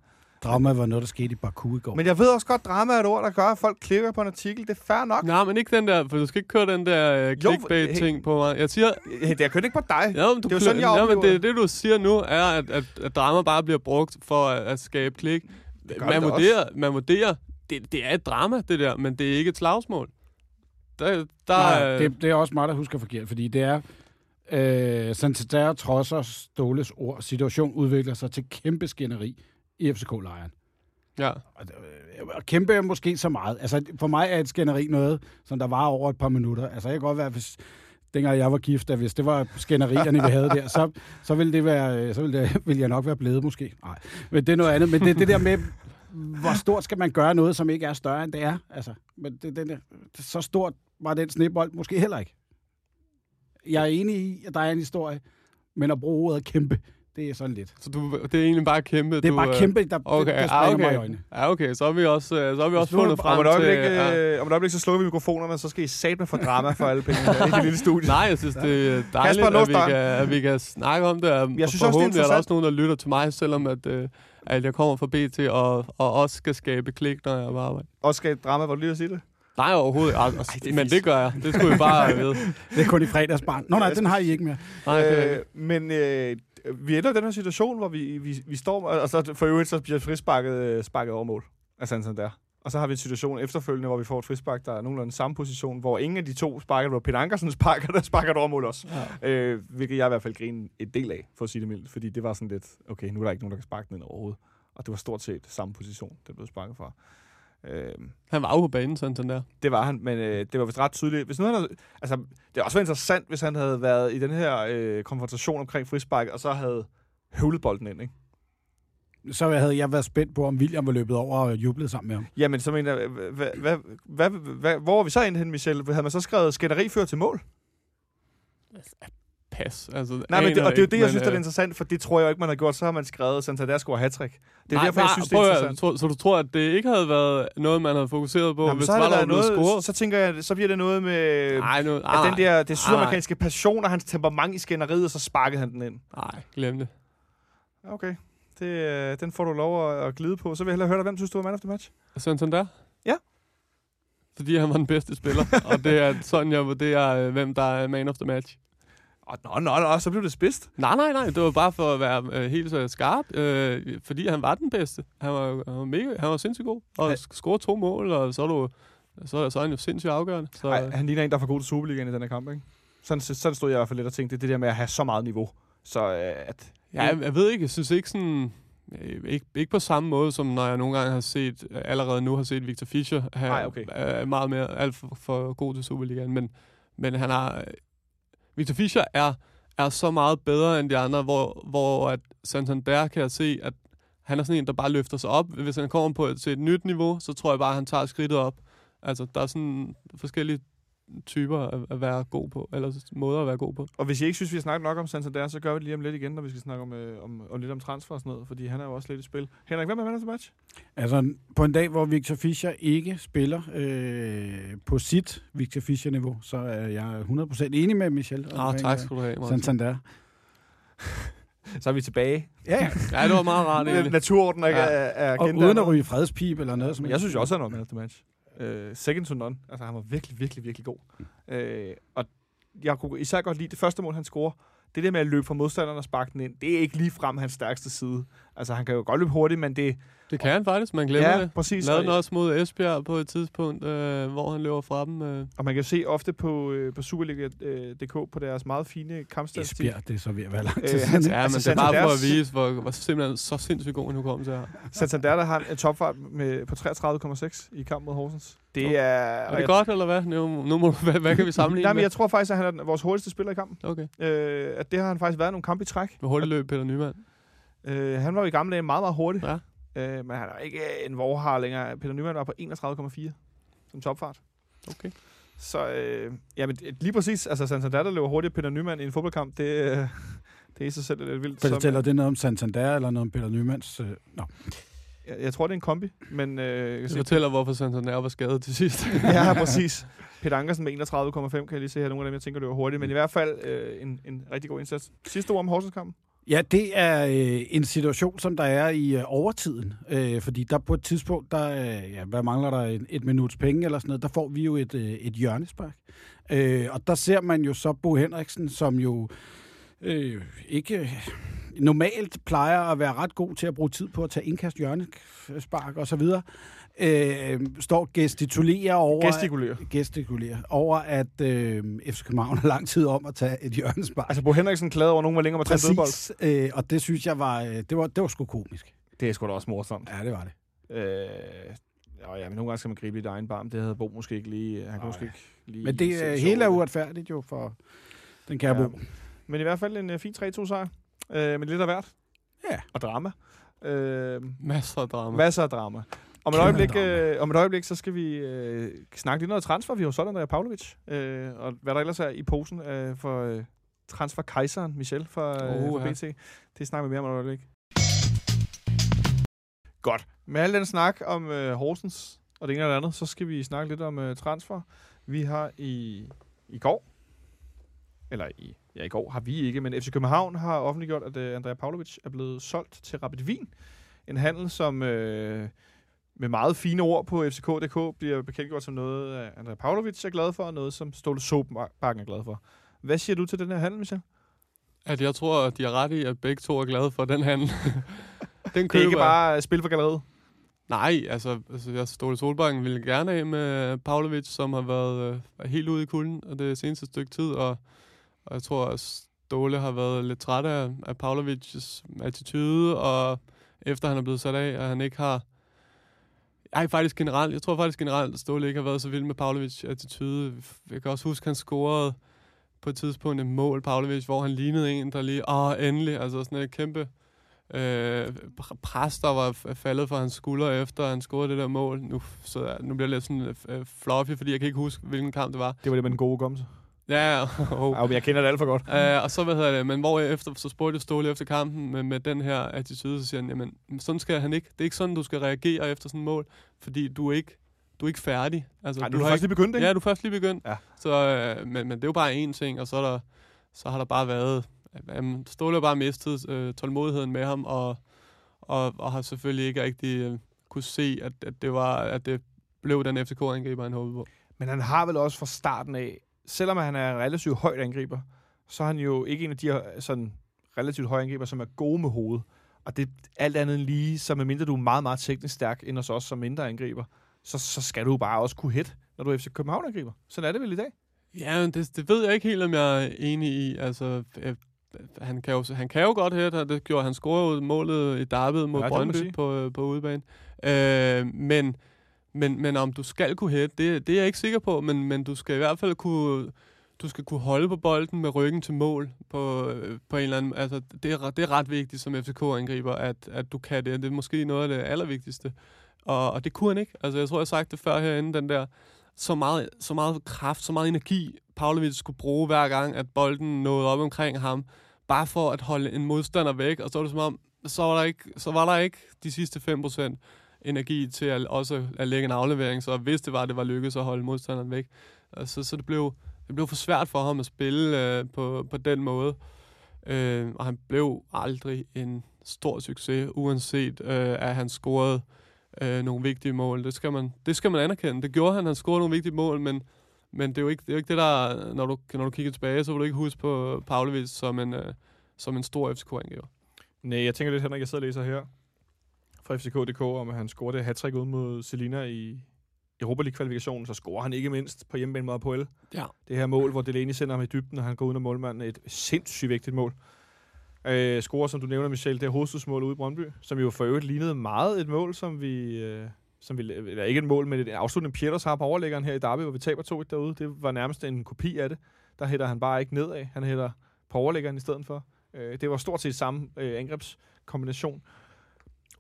Drama var noget, der skete i Baku i går. Men jeg ved også godt, drama er et ord, der gør, at folk klikker på en artikel. Det er fair nok. Nej, men ikke den der, for du skal ikke køre den der uh, clickbait-ting på mig. Jeg siger, Det er kun ikke på dig. ja, men du Det er jo sådan, jeg ja, men det, det, du siger nu, er, at, at, at drama bare bliver brugt for at, at skabe klik. Gør Man det vurderer, man vurderer det, det er et drama, det der, men det er ikke et slagsmål. Der, der, Nej, er- det, det er også mig, der husker forkert, fordi det er... Øh, Santander trodser Ståles ord. Situation udvikler sig til kæmpe skænderi i FCK-lejren. ja. Og, øh, og kæmpe er måske så meget. Altså, for mig er et skænderi noget, som der var over et par minutter. Altså, jeg kan godt være, hvis dengang jeg var gift, at hvis det var skænderierne, vi havde der, så, så ville det være, øh, så ville, det, ville jeg nok være blevet måske. Nej, men det er noget andet. Men det, det der med, hvor stort skal man gøre noget, som ikke er større, end det er? Altså, men det, den så stort var den snebold måske heller ikke. Jeg er enig i, at der er en historie, men at bruge ordet kæmpe, det er sådan lidt. Så du, det er egentlig bare kæmpe. Det er du, bare øh, kæmpe, der, Okay, der ah, springer okay. mig i øjnene. Ja, okay, så har vi også, øh, så har vi også fundet det- frem Om et, øjeblik, til... ja. øh, om et øjeblik, så slukker vi mikrofonerne, så skal I satme for drama for alle pengene i det lille studie. Nej, jeg synes, det er dejligt, Kasper, at vi, kan, at vi kan snakke om det. og Jeg synes også, det er er der også nogen, der lytter til mig, selvom at, at jeg kommer fra BT og, og også skal skabe klik, når jeg er på arbejde. Også skal et drama, hvor du lige at sige det? Nej, overhovedet. Altså, det er men det gør jeg. Det skulle I bare vide. Det er kun i fredagsbarn. Nå nej, den har I ikke mere. Nej, Øh, men øh, vi ender i den her situation, hvor vi, vi, vi står, og så for øvrigt så bliver frisparket øh, sparket over mål af Santander. Og så har vi en situation efterfølgende, hvor vi får et frispark, der er nogenlunde samme position, hvor ingen af de to sparker, hvor Peter Ankersen sparker, der sparker et over mål også. ja. Øh, hvilket jeg i hvert fald griner en del af, for at sige det mildt. Fordi det var sådan lidt, okay, nu er der ikke nogen, der kan sparke den ind overhovedet. Og det var stort set samme position, den blev sparket fra. Øh, Han var jo på banen, sådan den der. det var han, men øh, det var vist ret tydeligt. Hvis nu han havde, altså, det er også været interessant, hvis han havde været i den her øh, konfrontation omkring frispark, og så havde høvlet bolden ind, ikke? Så havde jeg været spændt på, om William var løbet over og jublet sammen med ham. Jamen, så mener jeg, hvor var vi så inde hen, Michel? Havde man så skrevet skænderi før til mål? Pas. Altså, Nej, men det, og det er jo det, jeg men, synes, der er øh, interessant, for det tror jeg ikke, man har gjort. Så har man skrevet Santander score hat-trick. Det er nej, derfor, jeg nej, synes, det er interessant. Tror, så du tror, at det ikke havde været noget, man havde fokuseret på, Jamen, hvis så, var, der noget, scoret? så tænker jeg, så bliver det noget med Nej, nu, at nej, den der, det sydamerikanske nej. passion og hans temperament i skænderiet, og så sparkede han den ind. Nej, glem det. Okay, det, øh, den får du lov at, at glide på. Så vil jeg hellere høre dig, hvem synes du var man of the match? Santander? Ja. Fordi han var den bedste spiller, og det er sådan, jeg vurderer, øh, hvem der er man of the match. Oh, nå, nå, nå, så blev det spidst. Nej, nej, nej, det var bare for at være øh, helt så skarp, øh, fordi han var den bedste. Han var, han var, mega, han var sindssygt god, og Ja. scorede to mål, og så er, du, så, så er han jo sindssygt afgørende. Så, Ej, han ligner en, der er for god til Superligaen i den her kamp, ikke? Sådan, sådan stod jeg i hvert fald lidt og tænkte, det er det der med at have så meget niveau. Så øh, at... Ja, jeg, jeg ved ikke, jeg synes ikke sådan... øh, Ikke, ikke på samme måde, som når jeg nogle gange har set, allerede nu har set Victor Fischer have, Nej, okay. er meget mere, alt for, for god til Superligaen, men, men han har, Victor Fischer er, er så meget bedre end de andre, hvor, hvor at Santander kan jeg se, at han er sådan en, der bare løfter sig op. Hvis han kommer på et, til et nyt niveau, så tror jeg bare, at han tager skridtet op. Altså, der er sådan forskellige typer at, at være god på, eller måder at være god på. Og hvis I ikke synes, vi har snakket nok om Santander, så gør vi det lige om lidt igen, når vi skal snakke om, øh, om, om lidt om transfer og sådan noget, fordi han er jo også lidt i spil. Henrik, hvem er man the match? Altså, på en dag, hvor Victor Fischer ikke spiller øh, på sit Victor Fischer-niveau, så er jeg 100% enig med Michel. Ah, omkring, tak skal du have, Martin. Santander. Så er vi tilbage. Ja, ja. Ja, det var meget rart. Naturorden er, Ja. er, er Og gendannet. uden at ryge fredspip eller noget. Som jeg synes jo også, han var man of the match. Uh, second to none. Altså, han var virkelig, virkelig, virkelig god. Uh, og jeg kunne især godt lide det første mål, han scorer. Det der med at løbe fra modstanderen og sparke den ind, det er ikke lige frem hans stærkste side. Altså, han kan jo godt løbe hurtigt, men det... Det kan han faktisk, man glemmer ja, det. præcis. Lavede den også mod Esbjerg på et tidspunkt, øh, hvor han løber fra dem. Øh. og man kan se ofte på, øh, på Superliga.dk på deres meget fine kampstatistik. Esbjerg, det er så ved at være lang Øh, han- siden. Ja, men Altså, det er bare for at vise, hvor, hvor simpelthen så sindssygt god en hukommelse er. Santander, der har en topfart med, på 33,6 i kamp mod Horsens. Det Okay. er... Er det godt, eller hvad? Nu, nu må hvad, hvad kan vi sammenligne Nej, men jeg tror faktisk, at han er den- vores hurtigste spiller i kampen. Okay. Øh, at det har han faktisk været nogle kampe i træk. Hvor hurtigt løb Peter Nyman? Øh, han var jo i gamle dage meget, meget hurtig. Ja. Øh, men han er ikke en vorhar længere. Peter Nyman var på 31,4 som topfart. Okay. Så øh, ja, men lige præcis, altså Santander, der løber hurtigt Peter Nyman i en fodboldkamp, det, øh, det er i sig selv lidt vildt. Fortæller det noget om Santander, eller noget om Peter Nymands... Øh, nå. jeg, jeg tror, det er en kombi, men øh, jeg Det fortæller, hvorfor Santander var skadet til sidst. ja, præcis. Peter Ankersen med 31,5 kan jeg lige se her. Nogle af dem, jeg tænker, løber hurtigt. Men i hvert fald øh, en, en rigtig god indsats. Sidste ord om Horsenskampen. Ja, det er øh, en situation, som der er i øh, overtiden. Øh, fordi der på et tidspunkt, der, øh, ja, hvad mangler der, et, et minuts penge eller sådan noget, der får vi jo et, øh, et hjørnespark. Øh, og der ser man jo så Bo Henriksen, som jo øh, ikke øh, normalt plejer at være ret god til at bruge tid på at tage indkast, hjørnespark og så videre, øh, står og gestikulerer over... Gestikulerer. gestikulerer over, at øh, FC København har lang tid om at tage et hjørnespark. Altså, Bo Henriksen klagede over, at nogen var længere med at tage. Præcis, øh, og det synes jeg var, øh, det var, det var sgu komisk. Det er sgu da også morsomt. Ja, det var det. Øh, ja, ja, men nogle gange skal man gribe i egen barm. Det havde Bo måske ikke lige... Han kunne måske ikke lige... Men det øh, hele er uretfærdigt jo for den kære Ja. Bo. Men i hvert fald en uh, fin 3-2 sejr. Øh, men lidt af hvert. Ja. Og drama. Øh, Masser af drama. masser af drama. Om et, øjeblik, øh, om et øjeblik, så skal vi øh, snakke lidt noget transfer. Vi har jo sådan Andrea Pavlovic. Øh, og hvad der ellers er i posen øh, for øh, transferkejseren Michel fra, øh, Uh, fra ja. BT. Det snakker vi mere om om et øjeblik. Godt. Med al den snak om øh, Horsens og det ene det andet, så skal vi snakke lidt om øh, transfer. Vi har i, i går, eller i, ja, i går har vi ikke, men FC København har offentliggjort, at øh, Andrea Pavlovic er blevet solgt til Rapid Wien. En handel, som øh, med meget fine ord på FCK.dk bliver bekendtgjort som noget, øh, Andrea Pavlovic er glad for, og noget, som Ståle Sobakken er glad for. Hvad siger du til den her handel, Michel? At jeg tror, at de har ret i, at begge to er glade for den handel. den Det er ikke køber bare øh, spil for galleriet. Nej, altså, altså jeg Ståle Solbakken ville gerne af med Pavlovic, som har været øh, helt ude i kulden og det seneste stykke tid, og, og jeg tror, også, Ståle har været lidt træt af, af Pavlovics attitude, og efter han er blevet sat af, at han ikke har... Ej, faktisk generelt. Jeg tror faktisk generelt, at Ståle ikke har været så vild med Pavlovics attitude. Jeg kan også huske, at han scorede på et tidspunkt et mål, Pavlovic, hvor han lignede en, der lige, åh, endelig, altså sådan et kæmpe øh, pres, der var faldet fra hans skulder efter han scorede det der mål. Nu, så, nu bliver jeg lidt sådan øh, fluffy, fordi jeg kan ikke huske, hvilken kamp det var. Det var det med den gode gomse? Ja, oh. Ja, jeg kender det alt for godt. Uh, og så, hvad hedder det, men hvor efter, så spurgte jeg Ståle efter kampen med, med den her attitude, så siger han, jamen, sådan skal han ikke. Det er ikke sådan, du skal reagere efter sådan et mål, fordi du er ikke, du er ikke færdig. Altså, Ej, du, du har først lige begyndt, ikke? Ja, du er først lige begyndt. Ja. Så, øh, men, men det er jo bare én ting, og så, er der, så har der bare været... Jamen, Ståle har bare mistet øh, tålmodigheden med ham, og, og, og har selvfølgelig ikke rigtig øh, kunne se, at, at, det var, at det blev den FCK-angriber, han håbede på. Men han har vel også fra starten af, selvom han er en relativt højt angriber, så er han jo ikke en af de sådan relativt høje angriber, som er gode med hovedet. Og det er alt andet end lige, så medmindre du er meget, meget teknisk stærk end os som mindre angriber, så, så skal du bare også kunne hit, når du er FC København-angriber. Sådan er det vel i dag? Ja, men det, det ved jeg ikke helt, om jeg er enig i. Altså, øh, han kan jo, han kan jo godt hætte, og det gjorde han scorede målet i derbyet mod Ja, Brøndby på, øh, på udebane. Øh, men, men, men om du skal kunne hætte, det, det er jeg ikke sikker på, men, men du skal i hvert fald kunne, du skal kunne holde på bolden med ryggen til mål på, øh, på en eller anden... Altså, det er, det er ret vigtigt som FCK-angriber, at, at du kan det. Det er måske noget af det allervigtigste. Og, og det kunne han ikke. Altså, jeg tror, jeg har sagt det før herinde, den der så meget, så meget kraft, så meget energi, Pavlovic skulle bruge hver gang, at bolden nåede op omkring ham, bare for at holde en modstander væk, og så var det som om, så var der ikke, så var der ikke de sidste 5% energi til at også at lægge en aflevering, så hvis det var, det var lykkedes at holde modstanderen væk. Altså, så det blev, det blev for svært for ham at spille øh, på, på den måde. Øh, og han blev aldrig en stor succes, uanset øh, at han scorede øh, nogle vigtige mål. Det skal, man, det skal man anerkende. Det gjorde han, han scorede nogle vigtige mål, men, men det er jo ikke det, er jo ikke det der, når du, når du kigger tilbage, så vil du ikke huske på Pavlovic som en, øh, som en stor FCK-angriber. Nej, jeg tænker lidt, Henrik, jeg sidder og læser her fra FCK.dk, om at han scorede hat ud mod Selina i Europa League-kvalifikationen, så scorer han ikke mindst på hjemmebane mod Apoel. Ja. Det her mål, hvor Delaney sender ham i dybden, og han går ud af målmanden. Et sindssygt vigtigt mål. Øh, scorer, som du nævner, Michel, det her hovedstødsmål ude i Brøndby, som jo for øvrigt lignede meget et mål, som vi... Øh, som vi, eller ikke et mål, men et afslutning, Pieters har på overlæggeren her i Derby, hvor vi taber 2 derude. Det var nærmest en kopi af det. Der hætter han bare ikke nedad. Han hætter på overlæggeren i stedet for. Øh, det var stort set samme øh, angrebskombination.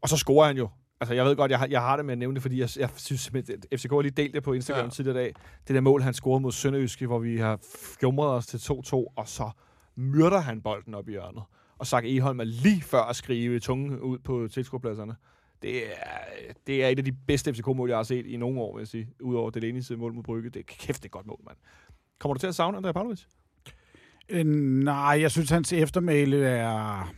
Og så scorer han jo altså jeg ved godt, jeg har, jeg har det med at nævne det, fordi jeg, jeg synes at FCK har lige delt det på Instagram ja. Tidligere i dag. Det der mål, han scorede mod Sønderjyske, hvor vi har fjumret os til 2-2, og så myrder han bolden op i hjørnet. Og Sak Eholm er lige før at skrive tungen ud på tilskuerpladserne. Det er, det er et af de bedste FCK-mål, jeg har set i nogle år, vil jeg sige. Udover Delaney's mål mod Brygge. Det er kæft, det er godt mål, mand. Kommer du til at savne Andrea Pavlovic? Øh, nej, jeg synes, hans eftermæle er,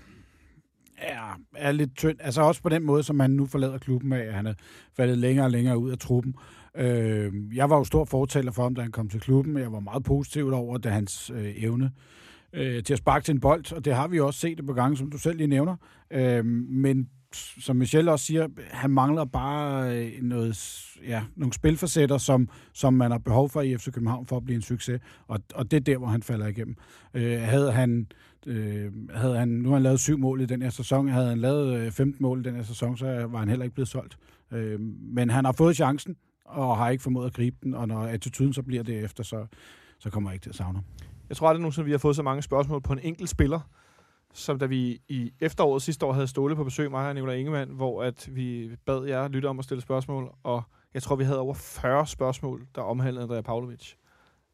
er, er lidt tynd. Altså også på den måde, som han nu forlader klubben af. Han er faldet længere og længere ud af truppen. Øh, jeg var jo stor fortaler for ham, da han kom til klubben. Jeg var meget positiv over, det, hans øh, evne øh, til at sparke til en bold, og det har vi også set et par gange, som du selv lige nævner. Øh, men som Michel også siger, han mangler bare øh, noget, ja, nogle spilfacetter, som, som man har behov for i FC København for at blive en succes, og, og det er der, hvor han falder igennem. Øh, havde han Øh, havde han, nu har han lavet syv mål i den her sæson. Havde han lavet øh, 15 mål i den her sæson, så var han heller ikke blevet solgt. Øh, men han har fået chancen, og har ikke formået at gribe den, og når attituden så bliver det efter, så, så kommer jeg ikke til at savne ham. Jeg tror aldrig nogensinde, vi har fået så mange spørgsmål på en enkelt spiller, som da vi i efteråret sidste år havde Ståle på besøg, mig og Nicolai Ingemann, hvor at vi bad jer lytte om at stille spørgsmål, og jeg tror, vi havde over 40 spørgsmål, der omhandlede Andrea Pavlovic.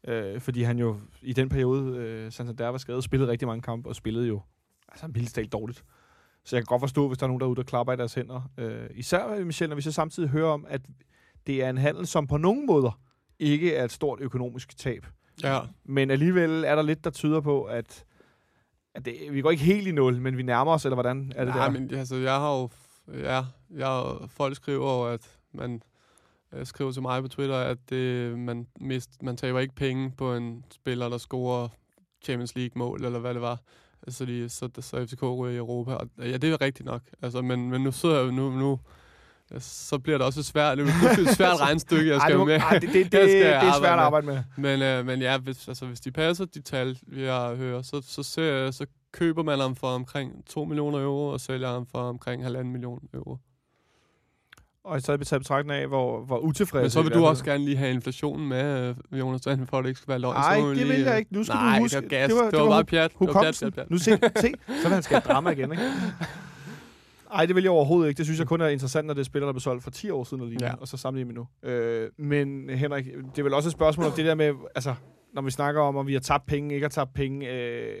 Øh, fordi han jo i den periode, øh, Santander var skadet, spillede rigtig mange kampe, og spillede jo altså mildest talt dårligt. Så jeg kan godt forstå, hvis der er nogen derude, der klapper i deres hænder. Øh, især, Michel, når vi så samtidig hører om, at det er en handel, som på nogen måder ikke er et stort økonomisk tab. Ja. Men alligevel er der lidt, der tyder på, at, at det, vi går ikke helt i nul, men vi nærmer os, eller hvordan er det Nej, der? men altså, jeg har jo... Ja, jeg, folk skriver jo, at man øh, skriver til mig på Twitter, at det, man, mist, man taber ikke penge på en spiller, der scorer Champions League-mål, eller hvad det var. Så, de, så, så FCK ryger i Europa. Og, ja, det er rigtigt nok. Altså, men, men nu sidder jeg jo nu, nu så bliver det også svært. Det er et svært regnstykke, jeg Ej, skal jo må, med. ej, det, det, det, Jeg det, det er svært at arbejde med. Men, øh, men ja, hvis, altså, hvis de passer de tal, vi har hørt, så, så, ser, så køber man ham for omkring 2 millioner euro, og sælger ham for omkring 1,5 million euro. Og så er taget betragtning af, hvor, hvor utilfreds Men så vil vi du også gerne lige have inflationen med, øh, Jonas Strand, for at det ikke skal være løgn. Nej, det vil lige, jeg øh, ikke. Nu skal Nej, du huske. det var gas. Det var, Det var bare pjat. Det var pjat, hukommelsen. pjat, pjat. Nu se, se, så vil han skabe drama igen, ikke? Ej, det vil jeg overhovedet ikke. Det synes jeg kun er interessant, når det er spillere, der blev solgt for 10 år siden, og, lige, ja. Ja. og så sammenligner med nu. Øh, men Henrik, det er vel også et spørgsmål om det der med, altså, når vi snakker om, om vi har tabt penge, ikke har tabt penge. Øh,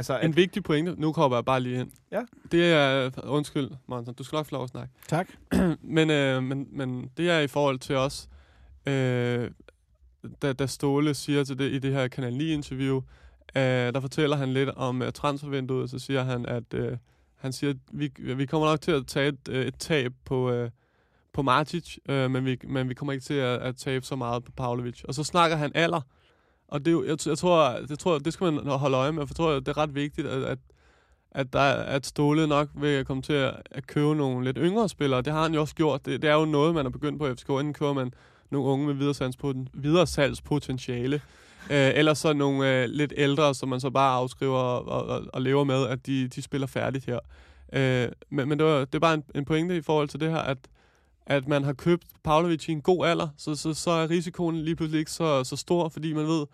altså, at, En vigtig pointe. Nu kommer jeg bare lige ind. Ja. Det er... Undskyld, Monson. Du skal nok få lov at snakke. Tak. men, øh, men, men det er i forhold til os, øh, da, da Ståle siger til det i det her Kanal 9-interview, øh, der fortæller han lidt om uh, transfervinduet, så siger han, at øh, han siger, at vi, vi kommer nok til at tage et, øh, et tab på, øh, på Martic, øh, men, vi, men vi kommer ikke til at, at tabe så meget på Pavlovic. Og så snakker han alder, og det, er jo- jeg, jeg, tror, det, tror, det skal man holde øje med, for jeg tror, det er ret vigtigt, at, at at, der, at Ståle nok vil komme til at, at købe nogle lidt yngre spillere. Det har han jo også gjort. Det, det er jo noget, man har begyndt på i FCK. Inden køber man nogle unge med videresalgspot- videresalgspotentiale, øh, eller så nogle øh, lidt ældre, som man så bare afskriver og, og, og lever med, at de, de spiller færdigt her. Øh, men men det, var, det er bare en, en pointe i forhold til det her, at at man har købt Pavlovic i en god alder, så, så, så er risikoen lige pludselig ikke så, så stor, fordi man ved,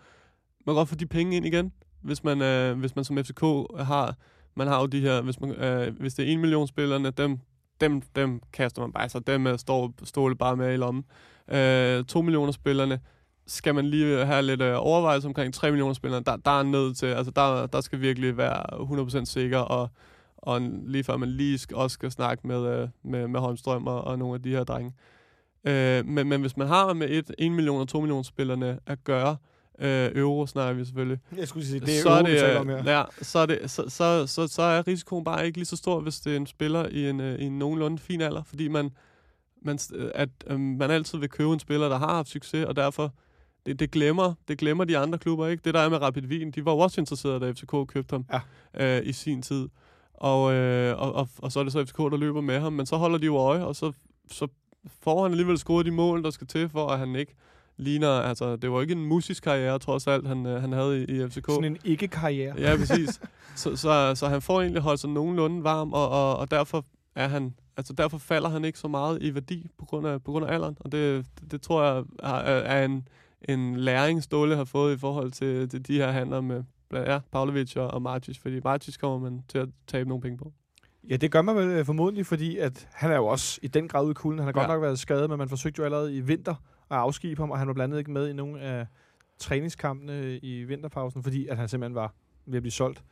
man kan godt få de penge ind igen, hvis man, øh, hvis man som FCK har man har jo de her, hvis, man, øh, hvis det er 1 million spillerne, dem, dem, dem kaster man bare, så dem øh, står Ståle bare med i lommen. Øh, 2 millioner spillerne, skal man lige have lidt øh, overvejelse omkring 3 millioner spillere, der, der er nødt til, altså der, der skal virkelig være 100% sikker, og, og lige før man lige skal, også skal snakke med, øh, med, med Holmstrøm og, og nogle af de her drenge. Øh, men, men hvis man har med et 1 million og 2 millioner spillerne at gøre, øh, euro snakker vi selvfølgelig, jeg skulle sige, det er så jo, er vi det, taler om her. ja, så er, det, så, så, så, så er risikoen bare ikke lige så stor, hvis det er en spiller i en, øh, i en nogenlunde fin alder, fordi man, man, at, øh, man altid vil købe en spiller, der har haft succes, og derfor det, det, glemmer, det glemmer de andre klubber ikke. Det der er med Rapid Wien, de var jo også interesserede, da FCK købte ham Ja. øh, i sin tid. Og, øh, og, og, og så er det så FCK, der løber med ham, men så holder de jo øje, og så, så får han alligevel scoret de mål, der skal til, for at han ikke ligner, altså det var ikke en musisk karriere, trods alt, han, øh, han havde i, i FCK. Sådan en ikke-karriere. Ja, præcis. så, så, så han får egentlig holdt sig nogenlunde varm, og, og, og derfor er han, altså derfor falder han ikke så meget i værdi på grund af, på grund af alderen, og det, det, det tror jeg er, er en, en læring, Ståle har fået i forhold til, til de her handler med ja, Pavlovic og, og Martic, fordi Martic kommer man til at tabe nogle penge på. Ja, det gør man vel øh, formodentlig, fordi at han er jo også i den grad ude i kulden. Han har ja. godt nok været skadet, men man forsøgte jo allerede i vinter at afskibe ham, og han var blandt andet ikke med i nogen af træningskampene i vinterpausen, fordi at han simpelthen var ved at blive solgt.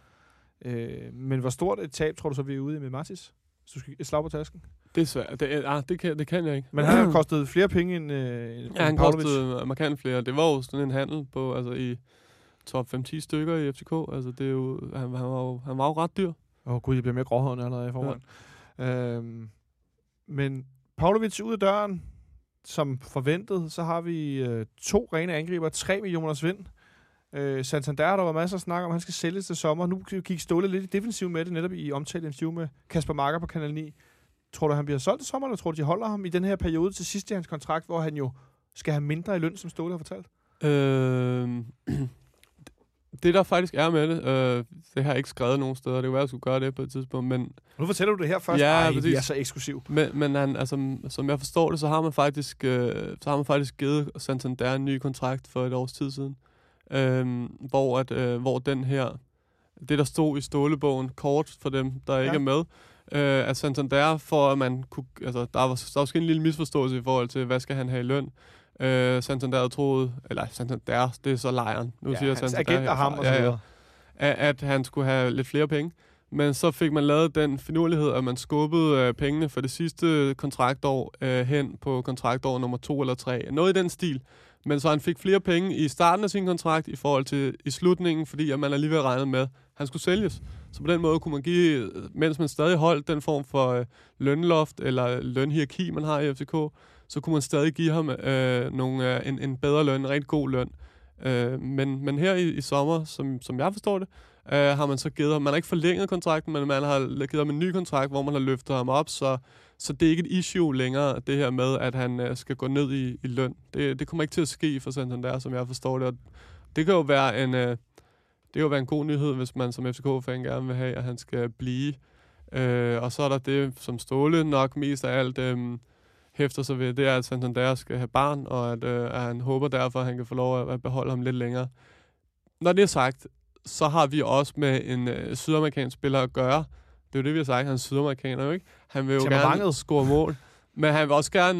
Øh, men hvor stort et tab tror du så, vi er ude i med Martis? Hvis du skal et slag på tasken. Det er svært. Det, er- ah, det, kan, det kan jeg ikke. Men han har kostet flere penge end, øh, end Ja, han Pavlovic. kostede markant flere. Det var jo sådan en handel på, altså i top 5-10 stykker i FCK. Altså det er jo, han, han, var jo, han var jo ret dyr. Åh oh, gud, jeg bliver mere gråhåret allerede i forvejen. Ja. Øhm, men Pavlovic ud af døren, som forventet, så har vi øh, to rene angriber, 3 millioner svind. Øh, Santander, der var masser af snak om, han skal sælges til sommer. Nu gik Ståle lidt i defensiv med det, netop i omtalt interview med Kasper Marker på Kanal 9. Tror du, han bliver solgt til sommer, eller tror du, de holder ham i den her periode til sidst i hans kontrakt, hvor han jo skal have mindre i løn, som Ståle har fortalt? Øh, det der faktisk er med det, øh, det har jeg ikke skrevet nogen steder. Det kunne være, jeg skulle gøre det på et tidspunkt. Men, Nu fortæller du det her først. Ja, Ej, vi præcis. er så eksklusiv. men, men han, altså, som jeg forstår det, så har man faktisk, øh, så har man faktisk givet Santander en ny kontrakt for et års tid siden. Øh, hvor, at, øh, hvor den her, det der stod i stålebogen, kort for dem, der ikke Ja. er med, øh, at Santander, for at man kunne, altså, der var, der var måske en lille misforståelse i forhold til, hvad skal han have i løn. Øh, Santander troet, eller Santander, det er så lejren. Nu ja, siger hans Santander agent og ham og så Ja, at, at han skulle have lidt flere penge. Men så fik man lavet den finurlighed, at man skubbede øh, pengene for det sidste kontraktår øh, hen på kontraktår nummer to eller tre. Noget i den stil. Men så han fik flere penge i starten af sin kontrakt i forhold til i slutningen, fordi at man alligevel regnede med, at han skulle sælges. Så på den måde kunne man give, øh, mens man stadig holdt den form for øh, lønloft eller lønhierarki, man har i FCK, så kunne man stadig give ham øh, nogle, øh, en, en bedre løn, en rigtig god løn. Øh, men, men her i, i sommer, som, som jeg forstår det, øh, har man så givet ham, man har ikke forlænget kontrakten, men man har givet ham en ny kontrakt, hvor man har løftet ham op, så, så det er ikke et issue længere, det her med, at han øh, skal gå ned i, i løn. Det, det kommer ikke til at ske for Santander, som jeg forstår det. Og det kan jo være en, øh, det kan jo være en god nyhed, hvis man som FCK-fan gerne vil have, at han skal blive. Øh, og så er der det, som Ståle nok mest af alt øh, hæfter sig ved, det er, at Santander skal have barn, og at, øh, at han håber derfor, at han kan få lov at, beholde ham lidt længere. Når det er sagt, så har vi også med en øh, sydamerikansk spiller at gøre. Det er jo det, vi har sagt. Han er sydamerikaner ikke. Han vil jo gerne score mål. Men han vil også gerne,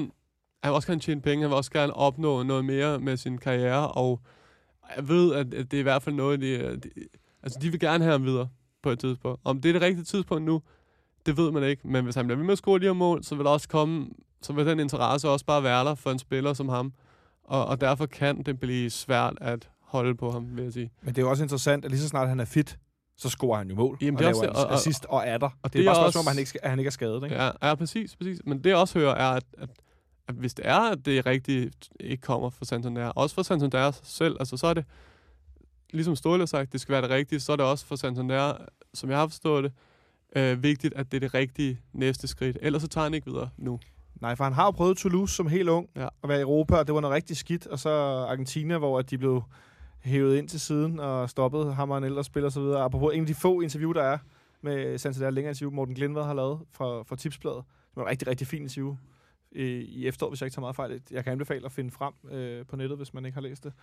han vil også gerne tjene penge. Han vil også gerne opnå noget mere med sin karriere. Og jeg ved, at, at det er i hvert fald noget, de, de, altså de vil gerne have ham videre på et tidspunkt. Om det er det rigtige tidspunkt nu, det ved man ikke. Men hvis han bliver ved med at score de her mål, så vil der også komme, så vil den interesse også bare være der for en spiller som ham. Og, og derfor kan det blive svært at holde på ham, vil jeg sige. Men det er jo også interessant, at lige så snart han er fit, så scorer han jo mål. Jamen, og det er laver også- og- og- assist og er der. og det er det bare er et spørgsmål, om han ikke, skal- at han ikke er skadet. Ikke? Ja, ja, præcis, præcis. Men det jeg også hører er, at, at, at hvis det er, at det rigtigt ikke kommer fra Santander, også for Santander selv, altså så er det, ligesom Ståle har sagt, det skal være det rigtige, så er det også for Santander, som jeg har forstået det, øh, vigtigt, at det er det rigtige næste skridt. Ellers så tager han ikke videre nu. Nej, for han har jo prøvet Toulouse som helt ung Ja. at være i Europa, og det var noget rigtig skidt. Og så Argentina, hvor at de blev hævet ind til siden og stoppede ham og en ældre spiller osv. Apropos en af de få interview, der er med Santander, længere interview, Morten Glindvad har lavet fra, fra Tipsbladet. Det var et rigtig, rigtig fint interview i, i efteråret, hvis jeg ikke tager meget fejl. Jeg kan anbefale at finde frem øh, på nettet, hvis man ikke har læst det.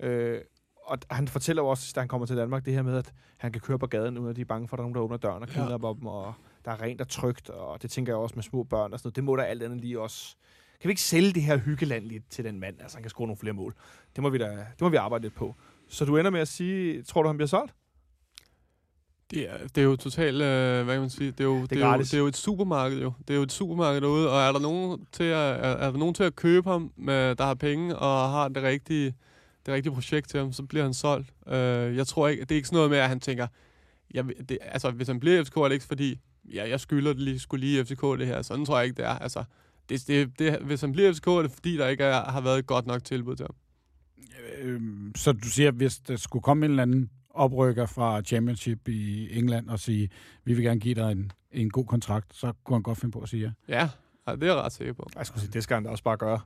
Øh, og han fortæller jo også, da han kommer til Danmark, det her med, at han kan køre på gaden, uden at de er bange for, at der er nogen, der åbner døren og Ja. kidnapper dem, og der er rent og trygt, og det tænker jeg også med små børn og sådan noget. Det må der alt andet lige også... Kan vi ikke sælge det her hyggeland lidt til den mand, altså han kan score nogle flere mål? Det må vi da det må vi arbejde lidt på. Så du ender med at sige, tror du, han bliver solgt? Det er, det er jo totalt, øh, hvad kan man sige, det er jo, det er, jo, gratis. det er jo et supermarked jo. Det er jo et supermarked derude, og er der nogen til at, er, er der nogen til at købe ham, med, der har penge og har det rigtige, det rigtige projekt til ham, så bliver han solgt. Øh, jeg tror ikke, det er ikke sådan noget med, at han tænker, jeg, det, altså hvis han bliver FCK, er det ikke fordi, ja, jeg skylder det lige, skulle lige FCK det her. Sådan tror jeg ikke, det er. Altså, det, det, det, hvis han bliver i FCK, er det fordi, der ikke er, har været et godt nok tilbud til ham. Øhm, så du siger, hvis der skulle komme en eller anden oprykker fra Championship i England og sige, vi vil gerne give dig en, en god kontrakt, så kunne han godt finde på at sige ja. Ja, ja det er jeg ret sikker på. Jeg skulle sige, det skal han da også bare gøre.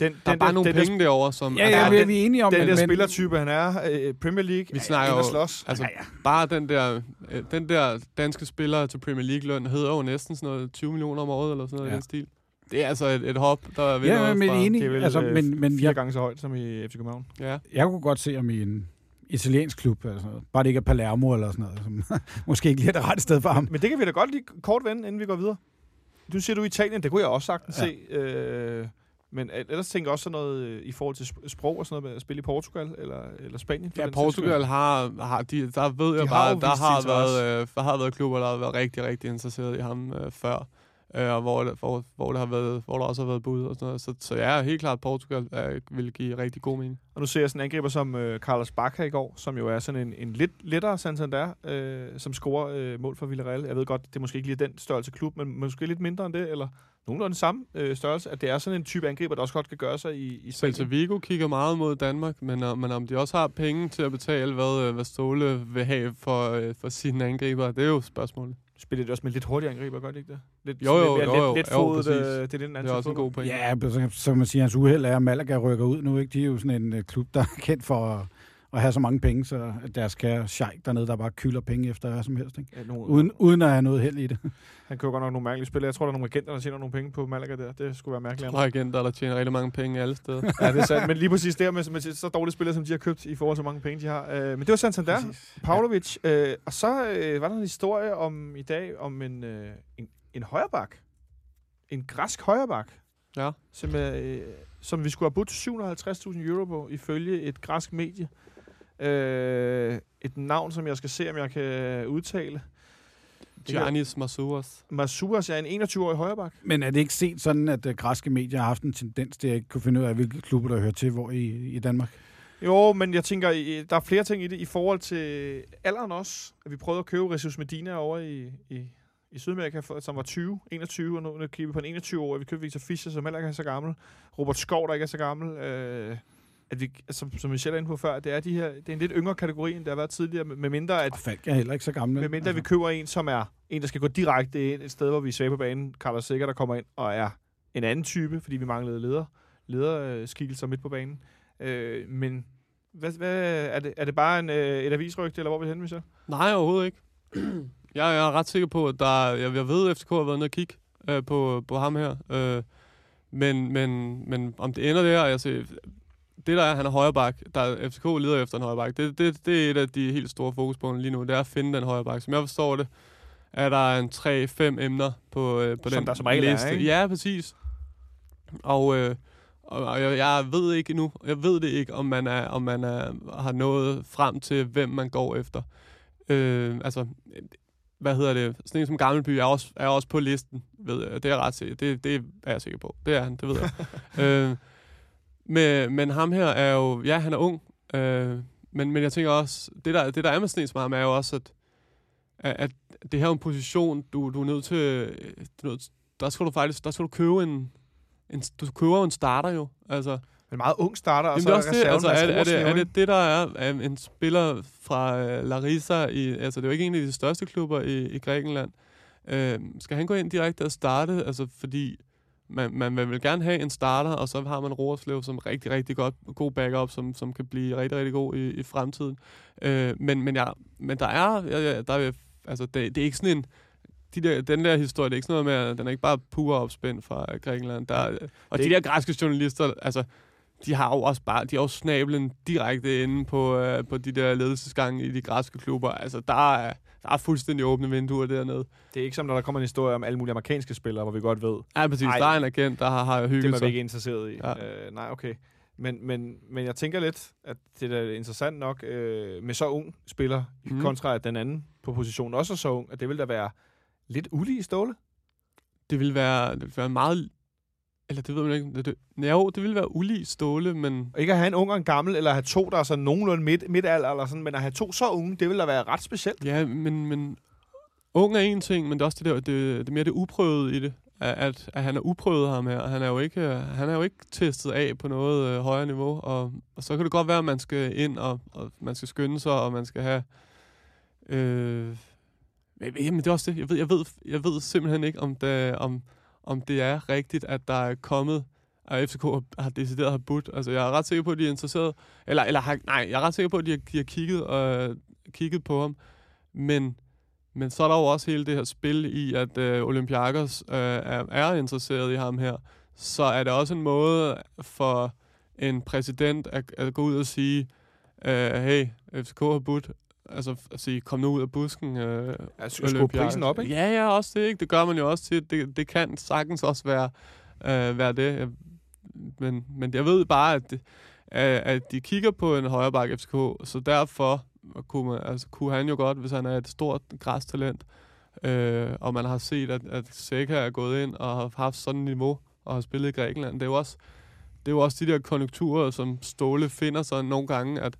Den, Der er bare nogle den, penge derovre, som... Ja, altså, ja, Ja, vi er den- vi er enige om Den men, der men- spillertype, han er, øh, Premier League, Vi snakker ind og jo- slås. altså, ja, ja. Bare den der, øh, den der danske spiller til Premier League-løn hedder jo næsten sådan noget 20 millioner om året, eller sådan noget Ja. i den stil. Det er altså et, et hop, der vinder Ja, men fra... enig. Det er vel altså, øh, men, men fire jeg, gange så højt som i FC København. Ja, jeg kunne godt se ham i en, italiensk klub. Altså. Bare det ikke er Palermo eller sådan noget, som måske ikke lige er det rette sted for ham. Men det kan vi da godt lige kort vende, inden vi går videre. Du siger du Italien, det kunne jeg også sagtens Ja. se. Øh, men ellers tænker jeg også sådan noget øh, i forhold til sp- sprog og sådan noget med at spille i Portugal eller, eller Spanien. Ja. Portugal har, har de, der ved jeg De har bare, at der har, været, øh, der har været klubber, der har været rigtig, rigtig interesseret i ham øh, før. Øh, og hvor, hvor, hvor, det har været, hvor der også har været bud og sådan noget. Så, så ja, helt klart, Portugal øh, vil give rigtig god mening. Og nu ser jeg sådan en angriber som øh, Carlos Bacca i går, som jo er sådan en, en lidt lettere Santander, øh, som scorer øh, mål for Villarreal. Jeg ved godt, det er måske ikke lige den størrelse klub, men måske lidt mindre end det, eller nogenlunde samme øh, størrelse, at det er sådan en type angriber, der også godt kan gøre sig i, i Celta. Vigo kigger meget mod Danmark, men, øh, men om de også har penge til at betale, hvad, øh, hvad Ståle vil have for, øh, for sine angriber, det er jo spørgsmålet. Spiller det også med lidt hurtigere angriber, gør det ikke det? Lidt, Jo, jo, lidt, jo, jo, let, jo, letfodet, præcis. øh, det er den Det er også en god point. Ja, så, så kan man sige, at hans uheld er, at Malaga rykker ud nu. Ikke? De er jo sådan en uh, klub, der er kendt for at, have så mange penge, så at deres kære sheik dernede, der bare kylder penge efter hvad som helst. Ikke? Ja, nogle, Uden, uden at have noget held i det. Han køber godt nok nogle mærkelige spil. Jeg tror, der er nogle agenter, der tjener nogle penge på Malaga der. Det skulle være mærkeligt. Der er agenter, der tjener rigtig mange penge alle steder. ja, det er sandt. Men lige præcis der med, med så dårlige spillere, som de har købt i forhold til, hvor mange penge de har. Øh, men det var Santander, Pavlovic. Øh, og så øh, var der en historie om i dag om en, øh, en, en højrebak. En græsk højrebak. Ja. Som, øh, som vi skulle have budt 750.000 euro på, ifølge et græsk medie. Øh, et navn, som jeg skal se, om jeg kan udtale. Giannis Masouras. Masuras er en 21-årig højrebak. Men er det ikke set sådan, at uh, græske medier har haft en tendens til at ikke kunne finde ud af, hvilke klubber, der hører til hvor i, i Danmark? Jo, men jeg tænker, der er flere ting i det. I forhold til alderen også. At vi prøvede at købe Jesus Medina over i, i, i Sydamerika, som var 20, 21, og nu, nu kigger vi på en 21 år. Vi købte Victor Fischer, som heller ikke er så gammel. Robert Skov, der ikke er så gammel. Øh, at vi, som, som vi selv er inde på før, det er, de her, det er en lidt yngre kategori, end det har været tidligere, med mindre at Og Falk er heller ikke så gammel. med mindre vi køber en, som er en, der skal gå direkte ind et sted, hvor vi er svage på banen. Carlos Sikker, der kommer ind og er en anden type, fordi vi manglede leder, lederskikkelser midt på banen. Øh, men hvad, hvad, er, det, er det bare en, øh, et avisrygte, eller hvor er vi henne, Michel? Nej, overhovedet ikke. jeg, jeg er ret sikker på, at der, er- jeg, jeg ved, at FCK har været nede og kigge øh, på, på ham her. Øh, men, men, men om det ender der, altså, det der er, han er højre bak, der FCK leder efter en højre bak, det, det, det er et af de helt store fokuspunkter lige nu, det er at finde den højre bak. Som jeg forstår det, er der en 3-5 emner på, øh, på Som den der som regel er, liste. ikke? Ja, præcis. Og, øh, og jeg, jeg ved ikke endnu, jeg ved det ikke, om man, er, om man er, har nået frem til, hvem man går efter. Øh, altså, hvad hedder det? Sådan en som Gammelby er også, er også på listen, ved jeg. Det er jeg ret sikker. Det, det er jeg sikker på. Det er han, det ved jeg. øh, men, men ham her er jo, ja, han er ung. Øh, men, men jeg tænker også, det der, det der er med som ham, er jo også, at, at, det her er en position, du, du er nødt til, du nødt, der skal du faktisk, der skal du købe en, en du køber en starter jo. Altså, En meget ung starter, og Jamen, så det er også det. Altså, er, det- er, det, er det det, der er er en spiller fra øh, Larissa? I, altså, det er jo ikke en af de største klubber i, i Grækenland. Øh, skal han gå ind direkte og starte? Altså, fordi man, man vil vel gerne have en starter, og så har man Roerslev som rigtig, rigtig godt, god backup, som, som kan blive rigtig, rigtig god i, i fremtiden. Øh, men, men, ja, men der er, ja, ja, der er altså, det, det er ikke sådan en, de der, den der historie, det er ikke sådan noget med, at den er ikke bare pur opspændt fra Grækenland. Der, er- og Det de er der græske journalister, altså, de har jo også bare, de har jo snablen direkte inde på, øh, på de der ledelsesgange i de græske klubber. Altså, der er, der er fuldstændig åbne vinduer dernede. Det er ikke som, når der kommer en historie om alle mulige amerikanske spillere, hvor vi godt ved, Ja, præcis. Ej. Der er en agent, der har, har det hygget er man sig. ikke interesseret i. Ja. Øh, nej, okay. Men, men, men jeg tænker lidt, at det er interessant nok øh, med så ung spiller, mm. Kontra at den anden på positionen også er så ung, at det vil da være lidt ulige ståle. Det vil være, det vil være meget... Eller det ved man ikke. Det, ja, jo, det vil være ulig ståle, men... Ikke at have en ung og en gammel, eller have to, der er sådan nogenlunde midt, midtalder, eller sådan, men at have to så unge, det vil da være ret specielt. Ja, men, men ung er en ting, men det er også det, der, det, det er mere det uprøvede i det. At, at, han er uprøvet ham her. Han er jo ikke, han er jo ikke testet af på noget øh, højere niveau. Og, og, så kan det godt være, at man skal ind, og, og man skal skynde sig, og man skal have... Øh, men, jamen, det er også det. Jeg ved, jeg ved, jeg ved simpelthen ikke, om det, om, om det er rigtigt, at der er kommet at FCK har- decideret har budt. Altså, jeg er ret sikker på, at de er interesseret. Eller, eller har, nej, jeg er ret sikker på, at de har, de har kigget, øh, kigget på ham. Men, men så er der jo også hele det her spil i, at øh, Olympiakos øh, er, er interesseret i ham her. Så er det også en måde for en præsident at, at gå ud og sige, øh, hey, FCK har budt, altså at sige, kom nu ud af busken. Øh, Ja, sk- skruer prisen op, ikke? Ja, ja, også det, ikke? Det gør man jo også til. Det, det kan sagtens også være, øh, være det. Men, men jeg ved bare, at, det, at de kigger på en højre bakke FCK, så derfor kunne, man, altså, kunne han jo godt, hvis han er et stort græstalent, øh, og man har set, at, at Seca er gået ind og har haft sådan et niveau, og har spillet i Grækenland. Det er jo også, det er jo også de der konjunkturer, som Ståle finder sig nogle gange, at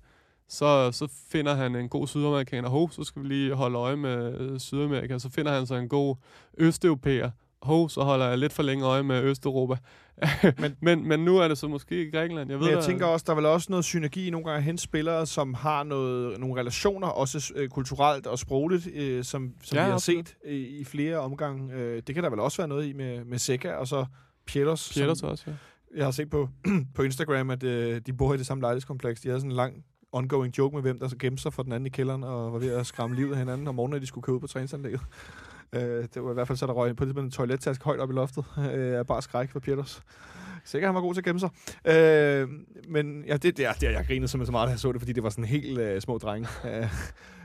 så, så finder han en god sydamerikaner. Hov, så skal vi lige holde øje med øh, Sydamerika. Så finder han så en god østeuropæer. Hov, så holder jeg lidt for længe øje med Østeuropa. men, Men- men, nu er det så måske i Grækenland. Jeg ved Men jeg da- tænker også, der er vel også noget synergi i nogle gange hente spillere, som har noget, nogle relationer, også øh, kulturelt og sprogligt, øh, som, som Ja, vi har absolut. set i, i flere omgange. Øh, det kan der vel også være noget i med, med Seca, og så Pielos. Som, også, ja. Jeg har set på, på Instagram, at øh, de bor i det samme lejlighedskompleks. De havde sådan en lang ongoing joke med, hvem der så gemte sig for den anden i kælderen, og var ved at skræmme livet af hinanden om morgenen, når de skulle køre ud på træningsanlægget. Øh, det var i hvert fald så, der røg på det en toilettaske højt op i loftet. Øh, af bare skræk for Pieters. Sikkert han var god til at gemme sig. Øh, men ja, det, det, er, det er, jeg grinede simpelthen så meget, da jeg så det, fordi det var sådan helt øh, små drenge. Øh,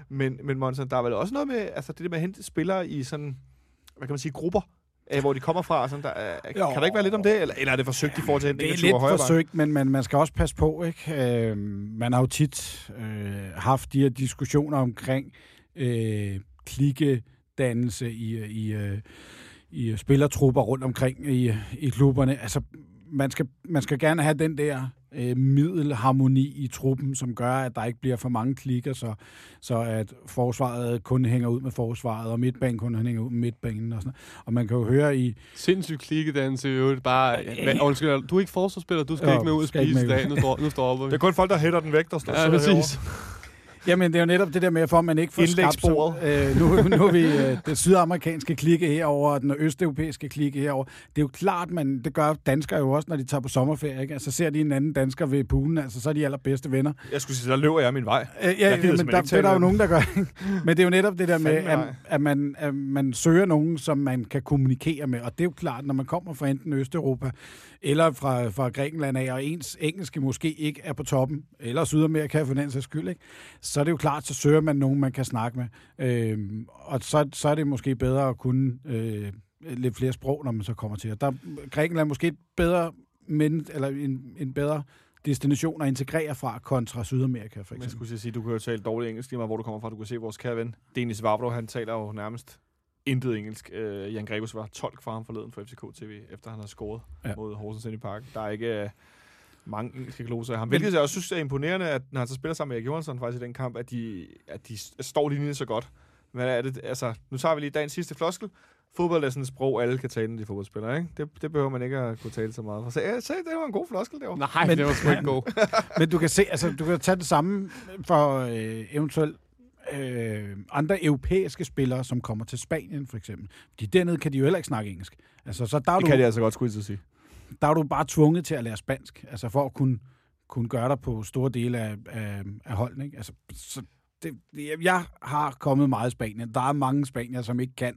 men, men Monsen, der er vel også noget med, altså det der med at hente spillere i sådan, hvad kan man sige, grupper, øh, hvor de kommer fra. Sådan, der, er, kan der ikke være lidt om det, eller, eller er det forsøgt i forhold til Det er lidt forsøgt, men, men man skal også passe på. ikke. Øh, man har jo tit øh, haft de her diskussioner omkring øh, klikkedannelse i, i, øh, i spillertrupper rundt omkring i, i klubberne. Altså, man skal, man skal gerne have den der øh, middelharmoni i truppen, som gør, at der ikke bliver for mange klikker, så, så at forsvaret kun hænger ud med forsvaret, og midtbanen kun hænger ud med midtbanen. Og, sådan. og man kan jo høre i... Sindssygt klikkedannelse i øvrigt. Bare, ja, undskyld, du er ikke forsvarsspiller, du skal Jo, ikke med ud og spise i dag. Nu, står, nu står Det er kun folk, der hætter den væk, der står Ja, sidder herovre. Jamen, det er jo netop det der med, for at man ikke får skabt... som-. Øh, nu, nu er vi øh, det sydamerikanske klikke herover og den østeuropæiske klikke herover. Det er jo klart, man, det gør danskere jo også, når de tager på sommerferie. Ikke? Altså ser de en anden dansker ved poolen, altså så er de allerbedste venner. Jeg skulle sige, der løber jeg min vej. Øh, ja, gider men der, ikke det tale er der jo nogen, der gør. ikke? Men det er jo netop det der med, at, at, man, at man søger nogen, som man kan kommunikere med. Og det er jo klart, når man kommer fra enten Østeuropa eller fra, fra Grækenland af, og ens engelske måske ikke er på toppen, eller Sydamerika for den sags skyld, ikke? Så er det jo klart, så søger man nogen, man kan snakke med. Øhm, og så, så er det måske bedre at kunne øh, lidt flere sprog, når man så kommer til. Og der Grækenland er måske et bedre, men, eller en, en bedre destination at integrere fra kontra Sydamerika, for Men jeg eksempel. skulle sige, du kan jo tale dårligt engelsk, lige meget hvor du kommer fra. Du kan se vores kære ven, Denis Vavro, han taler jo nærmest intet engelsk. Uh, Jan Gregos var tolk for ham forleden for FCK TV, efter han har scoret ja. Mod Horsens i parken. Der er ikke uh, mange engelske gloser af ham. Hvilket jeg også synes er imponerende, at når han så spiller sammen med Erik Johansson faktisk i den kamp, at de, at de står linjen så godt. Hvad er det? Altså, nu tager vi lige dagens sidste floskel. Fodbold er sådan et sprog, alle kan tale, når de er fodboldspillere, ikke? Det, det behøver man ikke at kunne tale så meget for. Så jeg sagde, det var en god floskel, det var. Nej, Men- det var sgu ikke god. Men du kan se, altså du kan tage det samme for øh, eventuelt øh, andre europæiske spillere, som kommer til Spanien for eksempel. Fordi dernede kan de jo heller ikke snakke engelsk. Altså, så der er, Det du, kan de altså godt, skulle sige der er du bare tvunget til at lære spansk, altså for at kunne, kunne gøre dig på store dele af, af, af holdene. Ikke? Altså, så det, jeg- jeg har kommet meget i Spanien. Der er mange spanier, som ikke kan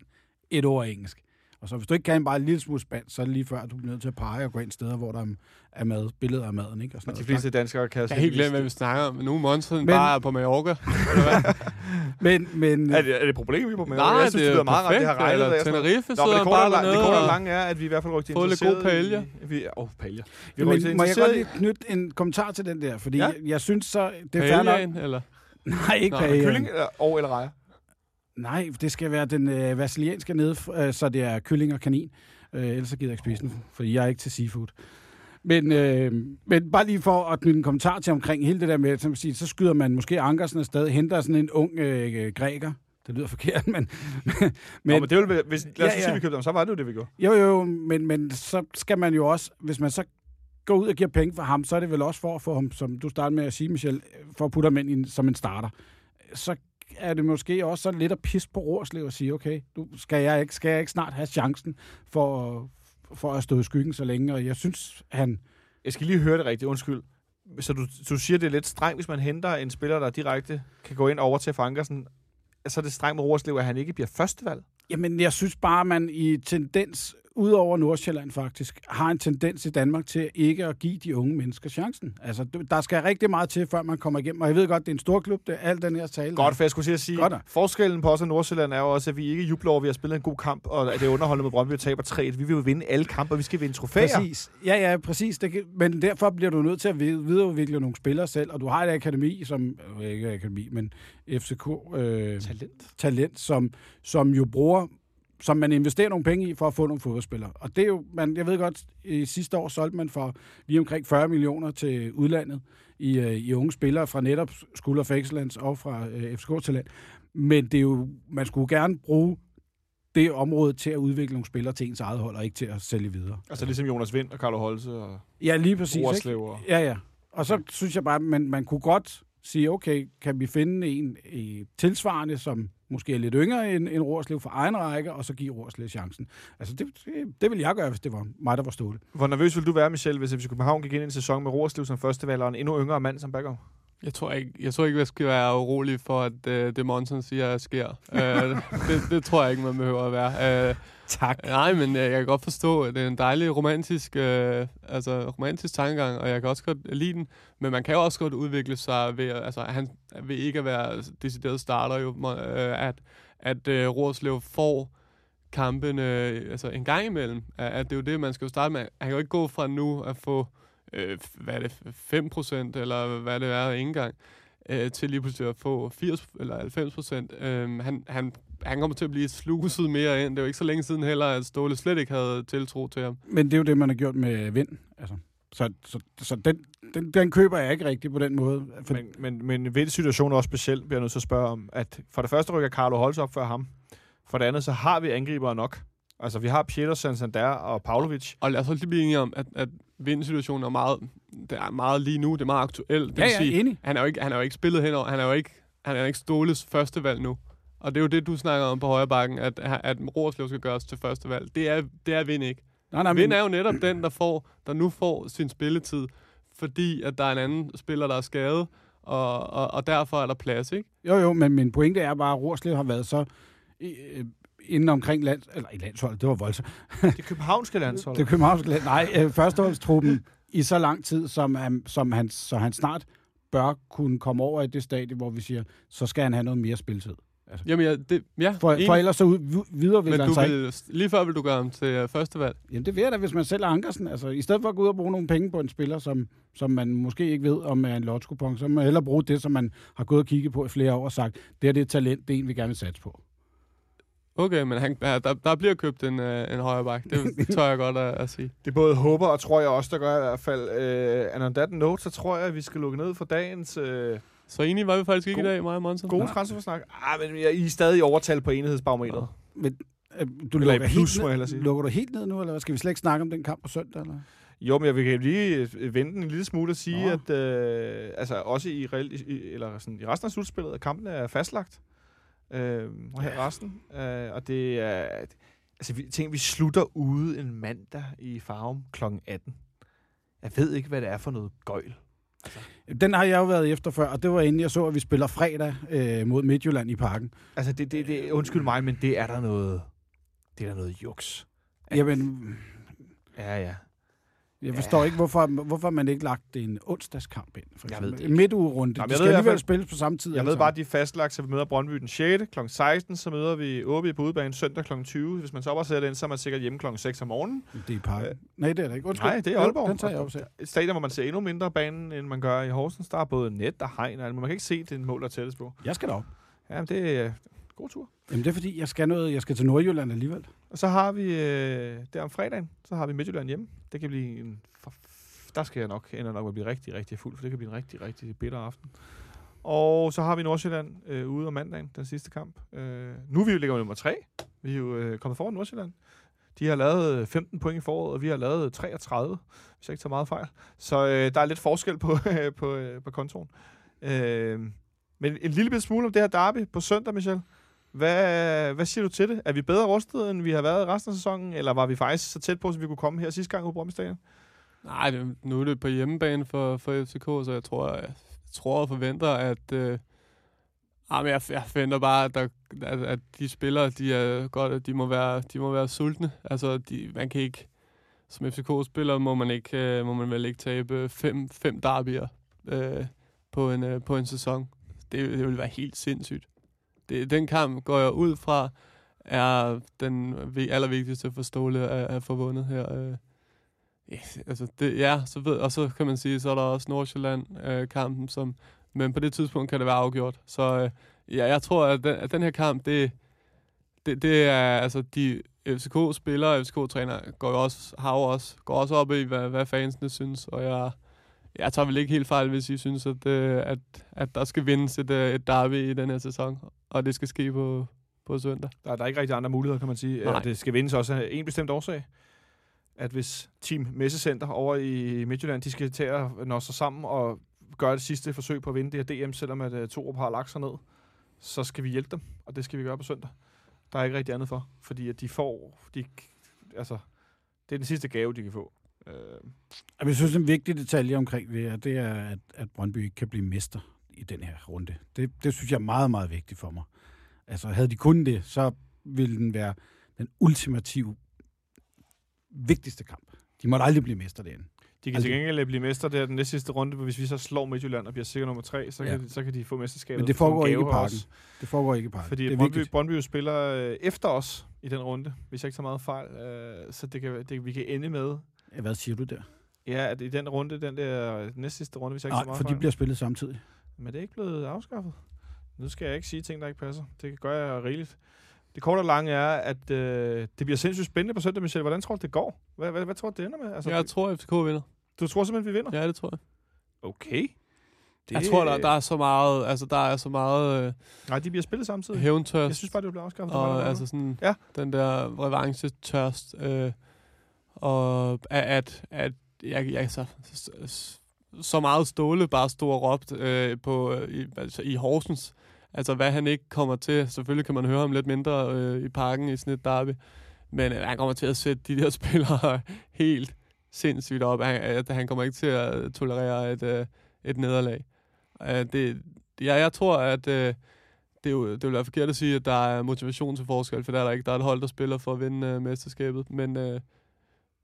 et ord engelsk. Og så hvis du ikke kan bare en lille smule spansk, så er det lige før, at du bliver nødt til at pege og gå ind steder, hvor der er mad, billeder af maden. Ikke? Og sådan Og de noget. fleste danskere kan helt glemt, hvad vi snakker om. Nu er Monson Men- bare på Mallorca. Men, men, Er det, er det et problem, vi er på med? Nej, jeg synes, det det, er meget rart. Det har regnet. eller og sådan noget. Tenerife Nå, sidder bare og lang- det dernede korte og lange er, at vi i hvert fald rykker Fået lidt god paella. Vi, åh, oh, paella. Vi Men til må jeg godt interesseret lige knytte en kommentar til den der? Fordi Ja. jeg, jeg synes så, det er. Paellaen, eller? Nej, ikke Nå, kylling eller, og eller rejer. Nej, det skal være den øh, vasilianske nede, øh, så det er kylling og kanin. Øh, ellers så gider jeg ikke spise den, fordi jeg er ikke til seafood. Men, øh, men bare lige for at knytte en kommentar til omkring hele det der med, som siger, så skyder man måske Ankersen afsted, henter sådan en ung øh, græker. Det lyder forkert, men... Men, Nå, men det ville, hvis, lad os Ja, ja, sige, vi købte dem, så var det jo det, vi gjorde. Jo, jo, men, men så skal man jo også, hvis man så går ud og giver penge for ham, så er det vel også for at få ham, som du startede med at sige, Michel, for at putte ham ind i som en starter. Så er det måske også sådan lidt at pisse på Rorslev og sige, okay, nu skal jeg ikke, skal jeg ikke snart have chancen for, for at stå i skyggen så længe, og jeg synes, han... Jeg skal lige høre det rigtigt, undskyld. Så du, du siger, det er lidt strengt, hvis man henter en spiller, der direkte kan gå ind over til Frankersen. Så er det strengt med Rorslev, at han ikke bliver førstevalg. Jamen, jeg synes bare, man i tendens udover Nordsjælland faktisk, har en tendens i Danmark til ikke at give de unge mennesker chancen. Altså, der skal rigtig meget til, før man kommer igennem. Og jeg ved godt, det er en stor klub, det er alt den her tale. Godt, for jeg skulle til at sige, Godt forskellen på os og Nordsjælland er jo også, at vi ikke jubler over, at vi har spillet en god kamp, og at det er underholdende med Brøndby taber 3 Vi vil jo vinde alle kampe, og vi skal vinde trofæer. Præcis. Ja, ja, præcis. Det kan, men derfor bliver du nødt til at vid- videreudvikle nogle spillere selv, og du har et akademi, som, øh, ikke akademi, men FCK øh, Talent. talent, som, som jo bruger som man investerer nogle penge i for at få nogle fodboldspillere. Og det er jo, man, jeg ved godt, i sidste år solgte man for lige omkring 40 millioner til udlandet i, øh, i unge spillere fra netop of Excellence og fra øh, FCK Talent. Men det er jo, man skulle gerne bruge det område til at udvikle nogle spillere til ens eget hold, og ikke til at sælge videre. Altså ligesom Jonas Vind og Carlo Holse og Ja, lige præcis. Ikke? Og... Ja, ja. Og så synes jeg bare, at man, man kunne godt sige, okay, kan vi finde en i tilsvarende, som måske er lidt yngre end, end Rorslev for egen række, og så give Rorslev chancen. Altså, det, det, det ville jeg gøre, hvis det var mig, der var stålet. Hvor nervøs ville du være, Michel, hvis FC København gik ind i en sæson med Roerslev som førstevalg og en endnu yngre mand som backup? Jeg tror ikke, jeg tror ikke, jeg skal være urolig for, at øh, det Monson siger sker. øh, det, det, tror jeg ikke, man behøver at være. Øh, Tak. nej, men øh, jeg kan godt forstå, at det er en dejlig romantisk, øh, altså, romantisk tankegang, og jeg kan også godt lide den. Men man kan jo også godt udvikle sig ved, altså, han, ved ikke at være decideret starter, jo, øh, at, at øh, Rorslev får kampene øh, altså en gang imellem. At, at det er jo det, man skal jo starte med. Han kan jo ikke gå fra nu at få øh, hvad er det, 5% eller hvad det er, ikke engang, øh, til lige pludselig at få 80 eller 90 procent. Øh, han, han, han kommer til at blive sluset mere ind. Det er jo ikke så længe siden heller, at Ståle slet ikke havde tiltro til ham. Men det er jo det, man har gjort med Vind. Altså, så så, så den, den, den køber jeg ikke rigtigt på den måde. For, Men, men, men ved situationen er også speciel, bliver jeg nødt til at spørge om, at for det første rykker Carlo Holse op før ham. For det andet, så har vi angribere nok. Altså, vi har Pieter Santander og Pavlovic. Og lad os også lige blive enige om, at, at vindsituationen er meget, det er meget lige nu, det er meget aktuelt. Det ja, vil ja, sige, enig. han er jo ikke, han er jo ikke spillet henover, han er jo ikke, han er ikke Ståles første valg nu. Og det er jo det, du snakker om på højre bakken, at, at Rorslev skal gøres til første valg. Det er, det er Vind ikke. Nej, nej, Vind men, er jo netop den, der, får, der nu får sin spilletid, fordi at der er en anden spiller, der er skadet, og, og, og derfor er der plads, ikke? jo, jo, men min pointe er bare, at Rorslev har været så øh, inden omkring land, eller i landsholdet, det var voldsomt. Det københavnske landshold. Det er københavnske land. Nej, øh, førsteholdstruppen i så lang tid, som, han, som han, så han snart bør kunne komme over i det stadie, hvor vi siger, så skal han have noget mere spilletid. Jamen, ja, det, ja For, enig. for ellers så ud, videreudvikler men han du sig ikke. vil, lige før vil du gøre ham til uh, første valg. Jamen det vil jeg da, hvis man sælger Ankersen. Altså, I stedet for at gå ud og bruge nogle penge på en spiller, som, som man måske ikke ved, om er en lotskupon, så må man hellere bruge det, som man har gået og kigget på i flere år og sagt, det er det talent, det er en, vi gerne vil satse på. Okay, men han, ja, der, der bliver købt en, uh, en højre bak. Det tør jeg godt at, at sige. Det både håber og tror jeg også, der gør i hvert fald. Uh, and on that note, så tror jeg, at vi skal lukke ned for dagens uh, Så enige var vi faktisk ikke God- i dag, mig og Monson. gode transfersnak. Ah, men I er stadig i overtal på enhedsbarometeret. Men, øh, du Eller lukker, plus, helt jeg ned, lukker du helt ned nu, eller skal vi slet ikke snakke om den kamp på søndag? Eller? Jo, men jeg vil lige øh, vente en lille smule og sige, Nå. at øh, altså også i, i, eller sådan, i resten af slutspillet, at kampen er fastlagt. Øh, og her resten. Øh, og det er... Altså, vi, tænk, vi slutter ude en mandag i Farum kl. 18. Jeg ved ikke, hvad det er for noget gøjl. Den har jeg jo været efter før, og det var inden jeg så, at vi spiller fredag øh, mod Midtjylland i parken. Altså, det, det, det, undskyld mig, men det er der noget... Det er der noget juks. Jamen, Ja, ja. Jeg forstår ikke, hvorfor, hvorfor man ikke lagt en onsdagskamp ind. For Jeg ved det. En midtugerunde. Jamen, De skal alligevel spilles på samme tid. Jeg alle ved bare, at de er fastlagt, så vi møder Brøndby den 6. kl. 16, så møder vi OB på udebane søndag kl. 20. Hvis man så også den, så er man sikkert hjemme kl. 6 om morgenen. Det er parken. Øh, Nej, det er det ikke. Undskyld. Nej, det er Aalborg. Den tager jeg også. Et stadion, hvor man ser endnu mindre banen, end man gør i Horsens. Der er både net og hegn, men man kan ikke se det mål, der er tættest på. Jeg skal derop. Ja, men det god tur. Jamen, det er fordi, jeg skal, noget, jeg skal til Nordjylland alligevel. Og så har vi, øh, der om fredagen, så har vi Midtjylland hjemme. Det kan blive en... Der skal jeg nok, ender nok med at blive rigtig, rigtig fuld, for det kan blive en rigtig, rigtig bitter aften. Og så har vi Nordsjælland øh, ude om mandagen, den sidste kamp. Øh, nu er vi jo ligger nummer tre. Vi er jo øh, kommet foran Nordsjælland. De har lavet 15 point i foråret, og vi har lavet 33, hvis jeg ikke tager meget fejl. Så øh, der er lidt forskel på, øh, på, øh, på kontoen. Øh, men en lille smule om det her derby på søndag, Michel. Hvad, hvad siger du til det? Er vi bedre rustet, end vi har været resten af sæsonen, eller var vi faktisk så tæt på, som vi kunne komme her sidste gang på Brøndby Stadion? Nej, nu er det på hjemmebane for, for FCK, så jeg tror, jeg, jeg tror og forventer, at, øh, Jamen, jeg, jeg finder bare, at, der, at, at de spillere, de er godt, de må være, de må være sultne. Altså, de, man kan ikke, som FCK-spiller, må man ikke, øh, må man vel ikke tabe fem, fem derbyer øh, på, en, øh, på en sæson. Det, det vil være helt sindssygt. Det, den kamp går jeg ud fra, er den allervigtigste for Ståle at, at få vundet her. Øh. Ja, altså det, ja, så ved, og så kan man sige, så er der også Nordsjælland-kampen, øh, som, men på det tidspunkt kan det være afgjort. Så øh, ja, jeg tror, at den, at den her kamp, det, det, det er, altså de FCK-spillere og FCK-træner går jo også, har jo også, går også op i, hvad, hvad fansene synes, og jeg, jeg tager vel ikke helt fejl, hvis I synes, at, øh, at, at der skal vindes et, øh, et derby i den her sæson, og det skal ske på, på søndag. Der, der er ikke rigtig andre muligheder, kan man sige. Nej. Det skal vindes også af en bestemt årsag. At hvis Team Messecenter over i Midtjylland, de skal til at nå sig sammen og gøre det sidste forsøg på at vinde det her DM, selvom at uh, Torup har lagt sig ned, så skal vi hjælpe dem, og det skal vi gøre på søndag. Der er ikke rigtig andet for, fordi at de får, de, altså, det er den sidste gave, de kan få. Uh, Jeg synes, en vigtig detalje omkring det her, det er, at, at Brøndby ikke kan blive mester i den her runde. Det, det synes jeg er meget, meget vigtigt for mig. Altså, havde de kun det, så ville den være den ultimative vigtigste kamp. De måtte aldrig blive mester derinde. de kan Altså, til gengæld blive mester der den næste sidste runde, hvor hvis vi så slår Midtjylland og bliver sikker nummer tre, så, Ja. kan, de, så kan de få mesterskabet. Men det foregår ikke i parken. også. Det foregår ikke i parken. Fordi det er Brøndby, vigtigt. Brøndby spiller øh, efter os i den runde, hvis jeg ikke tager meget fejl. Øh, så det kan, det, vi kan ende med, Hvad siger du der? ja, at i den runde, den der næst sidste runde, hvis jeg ikke Nej, for de bliver spillet samtidig. Men det er ikke blevet afskaffet. Nu skal jeg ikke sige ting, der ikke passer. Det gør jeg rigeligt. Det korte og lange er, at øh, det bliver sindssygt spændende på søndag, Michel. Hvordan tror du, det går? Hvad, hvad, hvad tror du, det ender med? Altså, Jeg tror, at FCK vinder. du tror simpelthen, vi vinder? Ja, det tror jeg. Okay. Det... Jeg tror, der, der er så meget, altså der er så meget øh, Nej, de bliver spillet samtidig. hævntørst. Jeg synes bare, det bliver afskaffet. Og noget altså sådan, Ja. den der revanchetørst, øh, og at, at, at jeg, jeg så, så, så meget Ståle bare stod og råbt øh, på, i, altså i Horsens, altså hvad han ikke kommer til, selvfølgelig kan man høre ham lidt mindre øh, i parken i sådan et derby, men øh, han kommer til at sætte de der spillere helt sindssygt op, han, øh, at han kommer ikke til at tolerere et, øh, et nederlag. Øh, det, ja, jeg tror, at øh, det, er jo, det vil være forkert at sige, at der er motivation til forskel, for der er der ikke. Der er et hold, der spiller for at vinde øh, mesterskabet. Men, øh,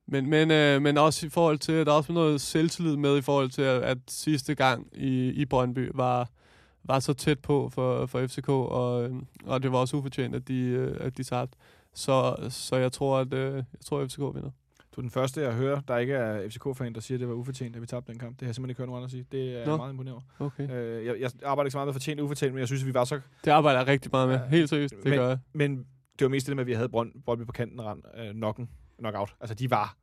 men, men, øh, men også i forhold til, der er også noget selvtillid med i forhold til, at, at sidste gang i, i Brøndby var, var så tæt på for, for FCK, og, øh, og det var også ufortjent, at de, øh, at de tabte. Så, så jeg tror, at øh, jeg tror, at FCK vinder. Du er den første, jeg hører, der ikke er FCK-fan, der siger, at det var ufortjent, at vi tabte den kamp. Det har jeg simpelthen ikke hørt nogen andre sige. Det er jeg Nå. meget imponeret. over. Okay. Øh, jeg, jeg arbejder ikke så meget med fortjent og ufortjent, men jeg synes, at vi var så... Det arbejder jeg rigtig meget med. Helt seriøst, det Men- gør jeg. Men det var mest det med, at vi havde Brønd, Brøndby på kanten rand, øh, knocken, knockout. Altså, de var...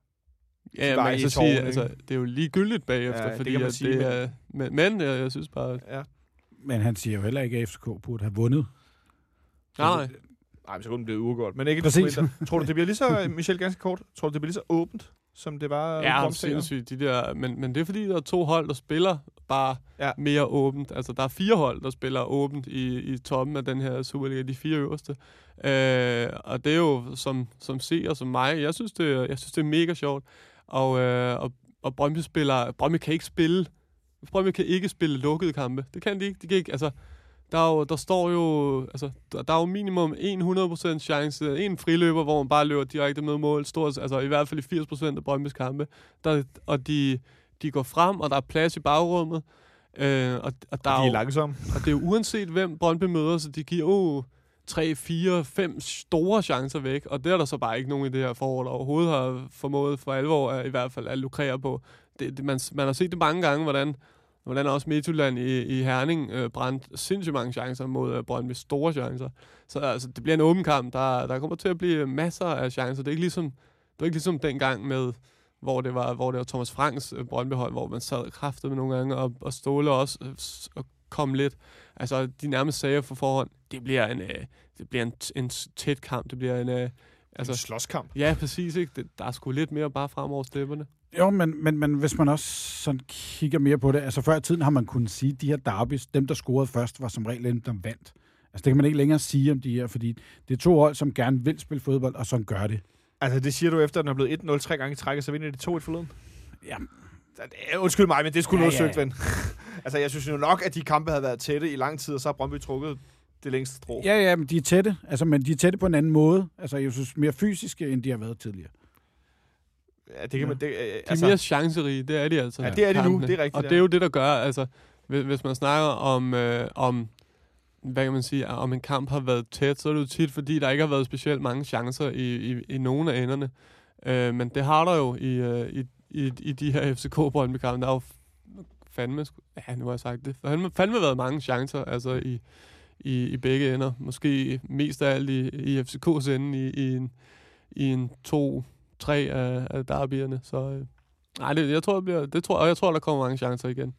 Ja, var man kan så sige, altså, det er jo ligegyldigt bagefter, Ja, det fordi kan man at sige, det men- er... Men, men jeg, jeg synes bare... Ja. Men han siger jo heller ikke, at FCK burde have vundet. Nej, nej. Nej, men så kunne den blive uafgjort. Men ikke Præcis. Tror du, det bliver lige så, Michel, ganske kort, tror du, det bliver lige så åbent, som det var Ja, sindssygt. De der, men, men det er fordi, der er to hold, der spiller bare Ja. mere åbent. Altså, der er fire hold, der spiller åbent i, i toppen af den her Superliga, de fire øverste. Øh, og det er jo som, som se og som mig, jeg synes, det, jeg synes, det er mega sjovt. Og, øh, og, og Brøndby spiller, Brøndby kan ikke spille, Brøndby kan ikke spille lukkede kampe. Det kan de ikke. De kan ikke, altså, der, er jo, der står jo, altså, der, der er jo minimum 100% chance, en friløber, hvor man bare løber direkte med mål, stort, altså i hvert fald i 80% af Brøndbys kampe, der, og de, de går frem, og der er plads i bagrummet, øh, og, og, der De er jo, langsomme. og det er jo uanset, hvem Brøndby møder, så de giver jo 3, 4, 5 store chancer væk, og det er der så bare ikke nogen i det her forår, der overhovedet har formået for alvor at, i hvert fald at lukrere på. Det, det, man, man har set det mange gange, hvordan, hvordan også Midtjylland i, i Herning øh, brændte sindssygt mange chancer mod øh, Brøndby, store chancer. Så altså, det bliver en åben kamp. Der, der kommer til at blive masser af chancer. Det er ikke ligesom, det er ikke ligesom dengang med, hvor det var, hvor det var Thomas Franks øh, Brøndby-hold, hvor man sad kraftet med nogle gange, og, og Ståle også øh, og kom lidt. Altså, de nærmest sagde på forhånd, det bliver en, øh, det bliver en, en tæt kamp. Det bliver en... Øh, Altså, en slåskamp. ja, præcis. Ikke? Det, der er sgu lidt mere bare frem over stepperne. Jo, men, men, men hvis man også sådan kigger mere på det, altså før i tiden har man kunnet sige, at de her derbys, dem der scorede først, var som regel dem, der vandt. Altså det kan man ikke længere sige om de her, fordi det er to hold, som gerne vil spille fodbold, og som gør det. Altså, det siger du efter, at den er blevet 1-0 tre gange i træk, og så vinder de 2-1 forleden. Ja, Undskyld mig, men det skulle Ja, ja, noget ja. søgt, ven. altså, jeg synes jo nok, at de kampe havde været tætte i lang tid, og så har Brøndby trukket det længste strå. Ja, ja, men de er tætte. Altså, men de er tætte på en anden måde. Altså, jeg synes mere fysiske, end de har været tidligere. ja det kan man... Det, øh, De er altså, mere chancerige, det er de altså. ja, det er de nu, kampene. det er rigtigt. Og ja. det er jo det, der gør, altså, hvis, hvis man snakker om, øh, om, hvad kan man sige, om en kamp har været tæt, så er det jo tit, fordi der ikke har været specielt mange chancer i, i, i nogen af enderne. Øh, men det har der jo i, øh, i, i, i de her fck brøndby kampe Der er jo fandme, sku- ja, nu har jeg sagt det, fandme, fandme været mange chancer, altså i, i, i begge ender. Måske mest af alt i, i FCK's ende i, i en, i en to, tre af, af derbyerne. Så øh, nej, det, jeg tror, det bliver, det tror, og jeg tror, der kommer mange chancer igen.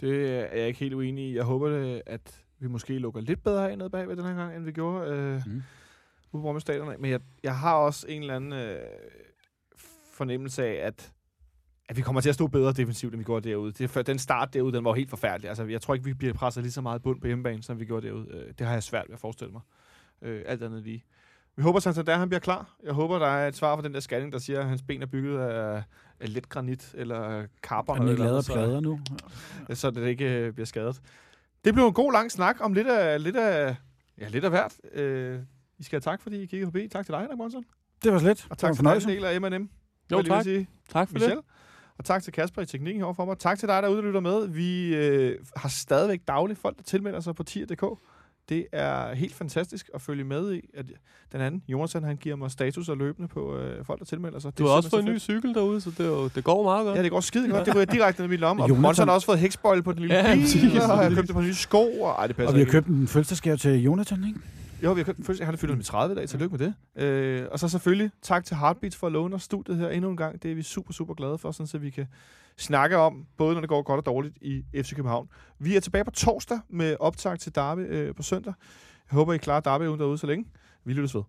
Det er jeg ikke helt uenig i. Jeg håber, det, at vi måske lukker lidt bedre af nede bagved den her gang, end vi gjorde øh, Mm. ude på Stadion. Men jeg, jeg har også en eller anden øh, fornemmelse af, at, at vi kommer til at stå bedre defensivt, end vi gjorde derude. Det, den start derude, den var helt forfærdelig. Altså, jeg tror ikke, vi bliver presset lige så meget bund på hjemmebane, som vi gjorde derude. Øh, det har jeg svært ved at forestille mig. Øh, alt andet lige. Vi håber, Santander han bliver klar. Jeg håber, der er et svar på den der scanning, der siger, at hans ben er bygget af, af let granit eller den eller er lavet plader nu. så det ikke øh, bliver skadet. Det blev en god lang snak om lidt af, lidt af, ja, lidt af hvert. Øh, I skal have tak, fordi I kiggede forbi. Tak til dig, Henrik Monsen. Det var slet. Og Det var tak til dig, del af M&M. Jo, tak. Sige. Tak for Michel. det. Og tak til Kasper i teknikken herovre for mig. Tak til dig, der er ude og lytter med. Vi øh, har stadigvæk dagligt folk, der tilmelder sig på tier.dk. Det er helt fantastisk at følge med i. At den anden, Jonathan, han giver mig status og løbende på øh, folk, der tilmelder sig. Du Det har er også fået en ny cykel derude, så det, er jo, det går meget godt. Ja, det går skide godt. Det ryger direkte ned i mit lomme. Og Jonathan- har også fået hækspoil på den lille Ja, bil, præcis, og jeg har præcis. købt et par nye sko. Og, ej, det passer Og vi har ikke. købt en fødselsdagsgave til Jonathan, ikke? Jo, vi har købt først. Han har fyldt med 30 i dag. Tillykke med det. Øh, og så selvfølgelig tak til Heartbeats for at låne os studiet her endnu en gang. Det er vi super, super glade for, sådan så vi kan snakke om, både når det går godt og dårligt i FC København. Vi er tilbage på torsdag med optag til Derby øh, på søndag. Jeg håber, I klarer Derby uden derude så længe. Vi lyttes ved.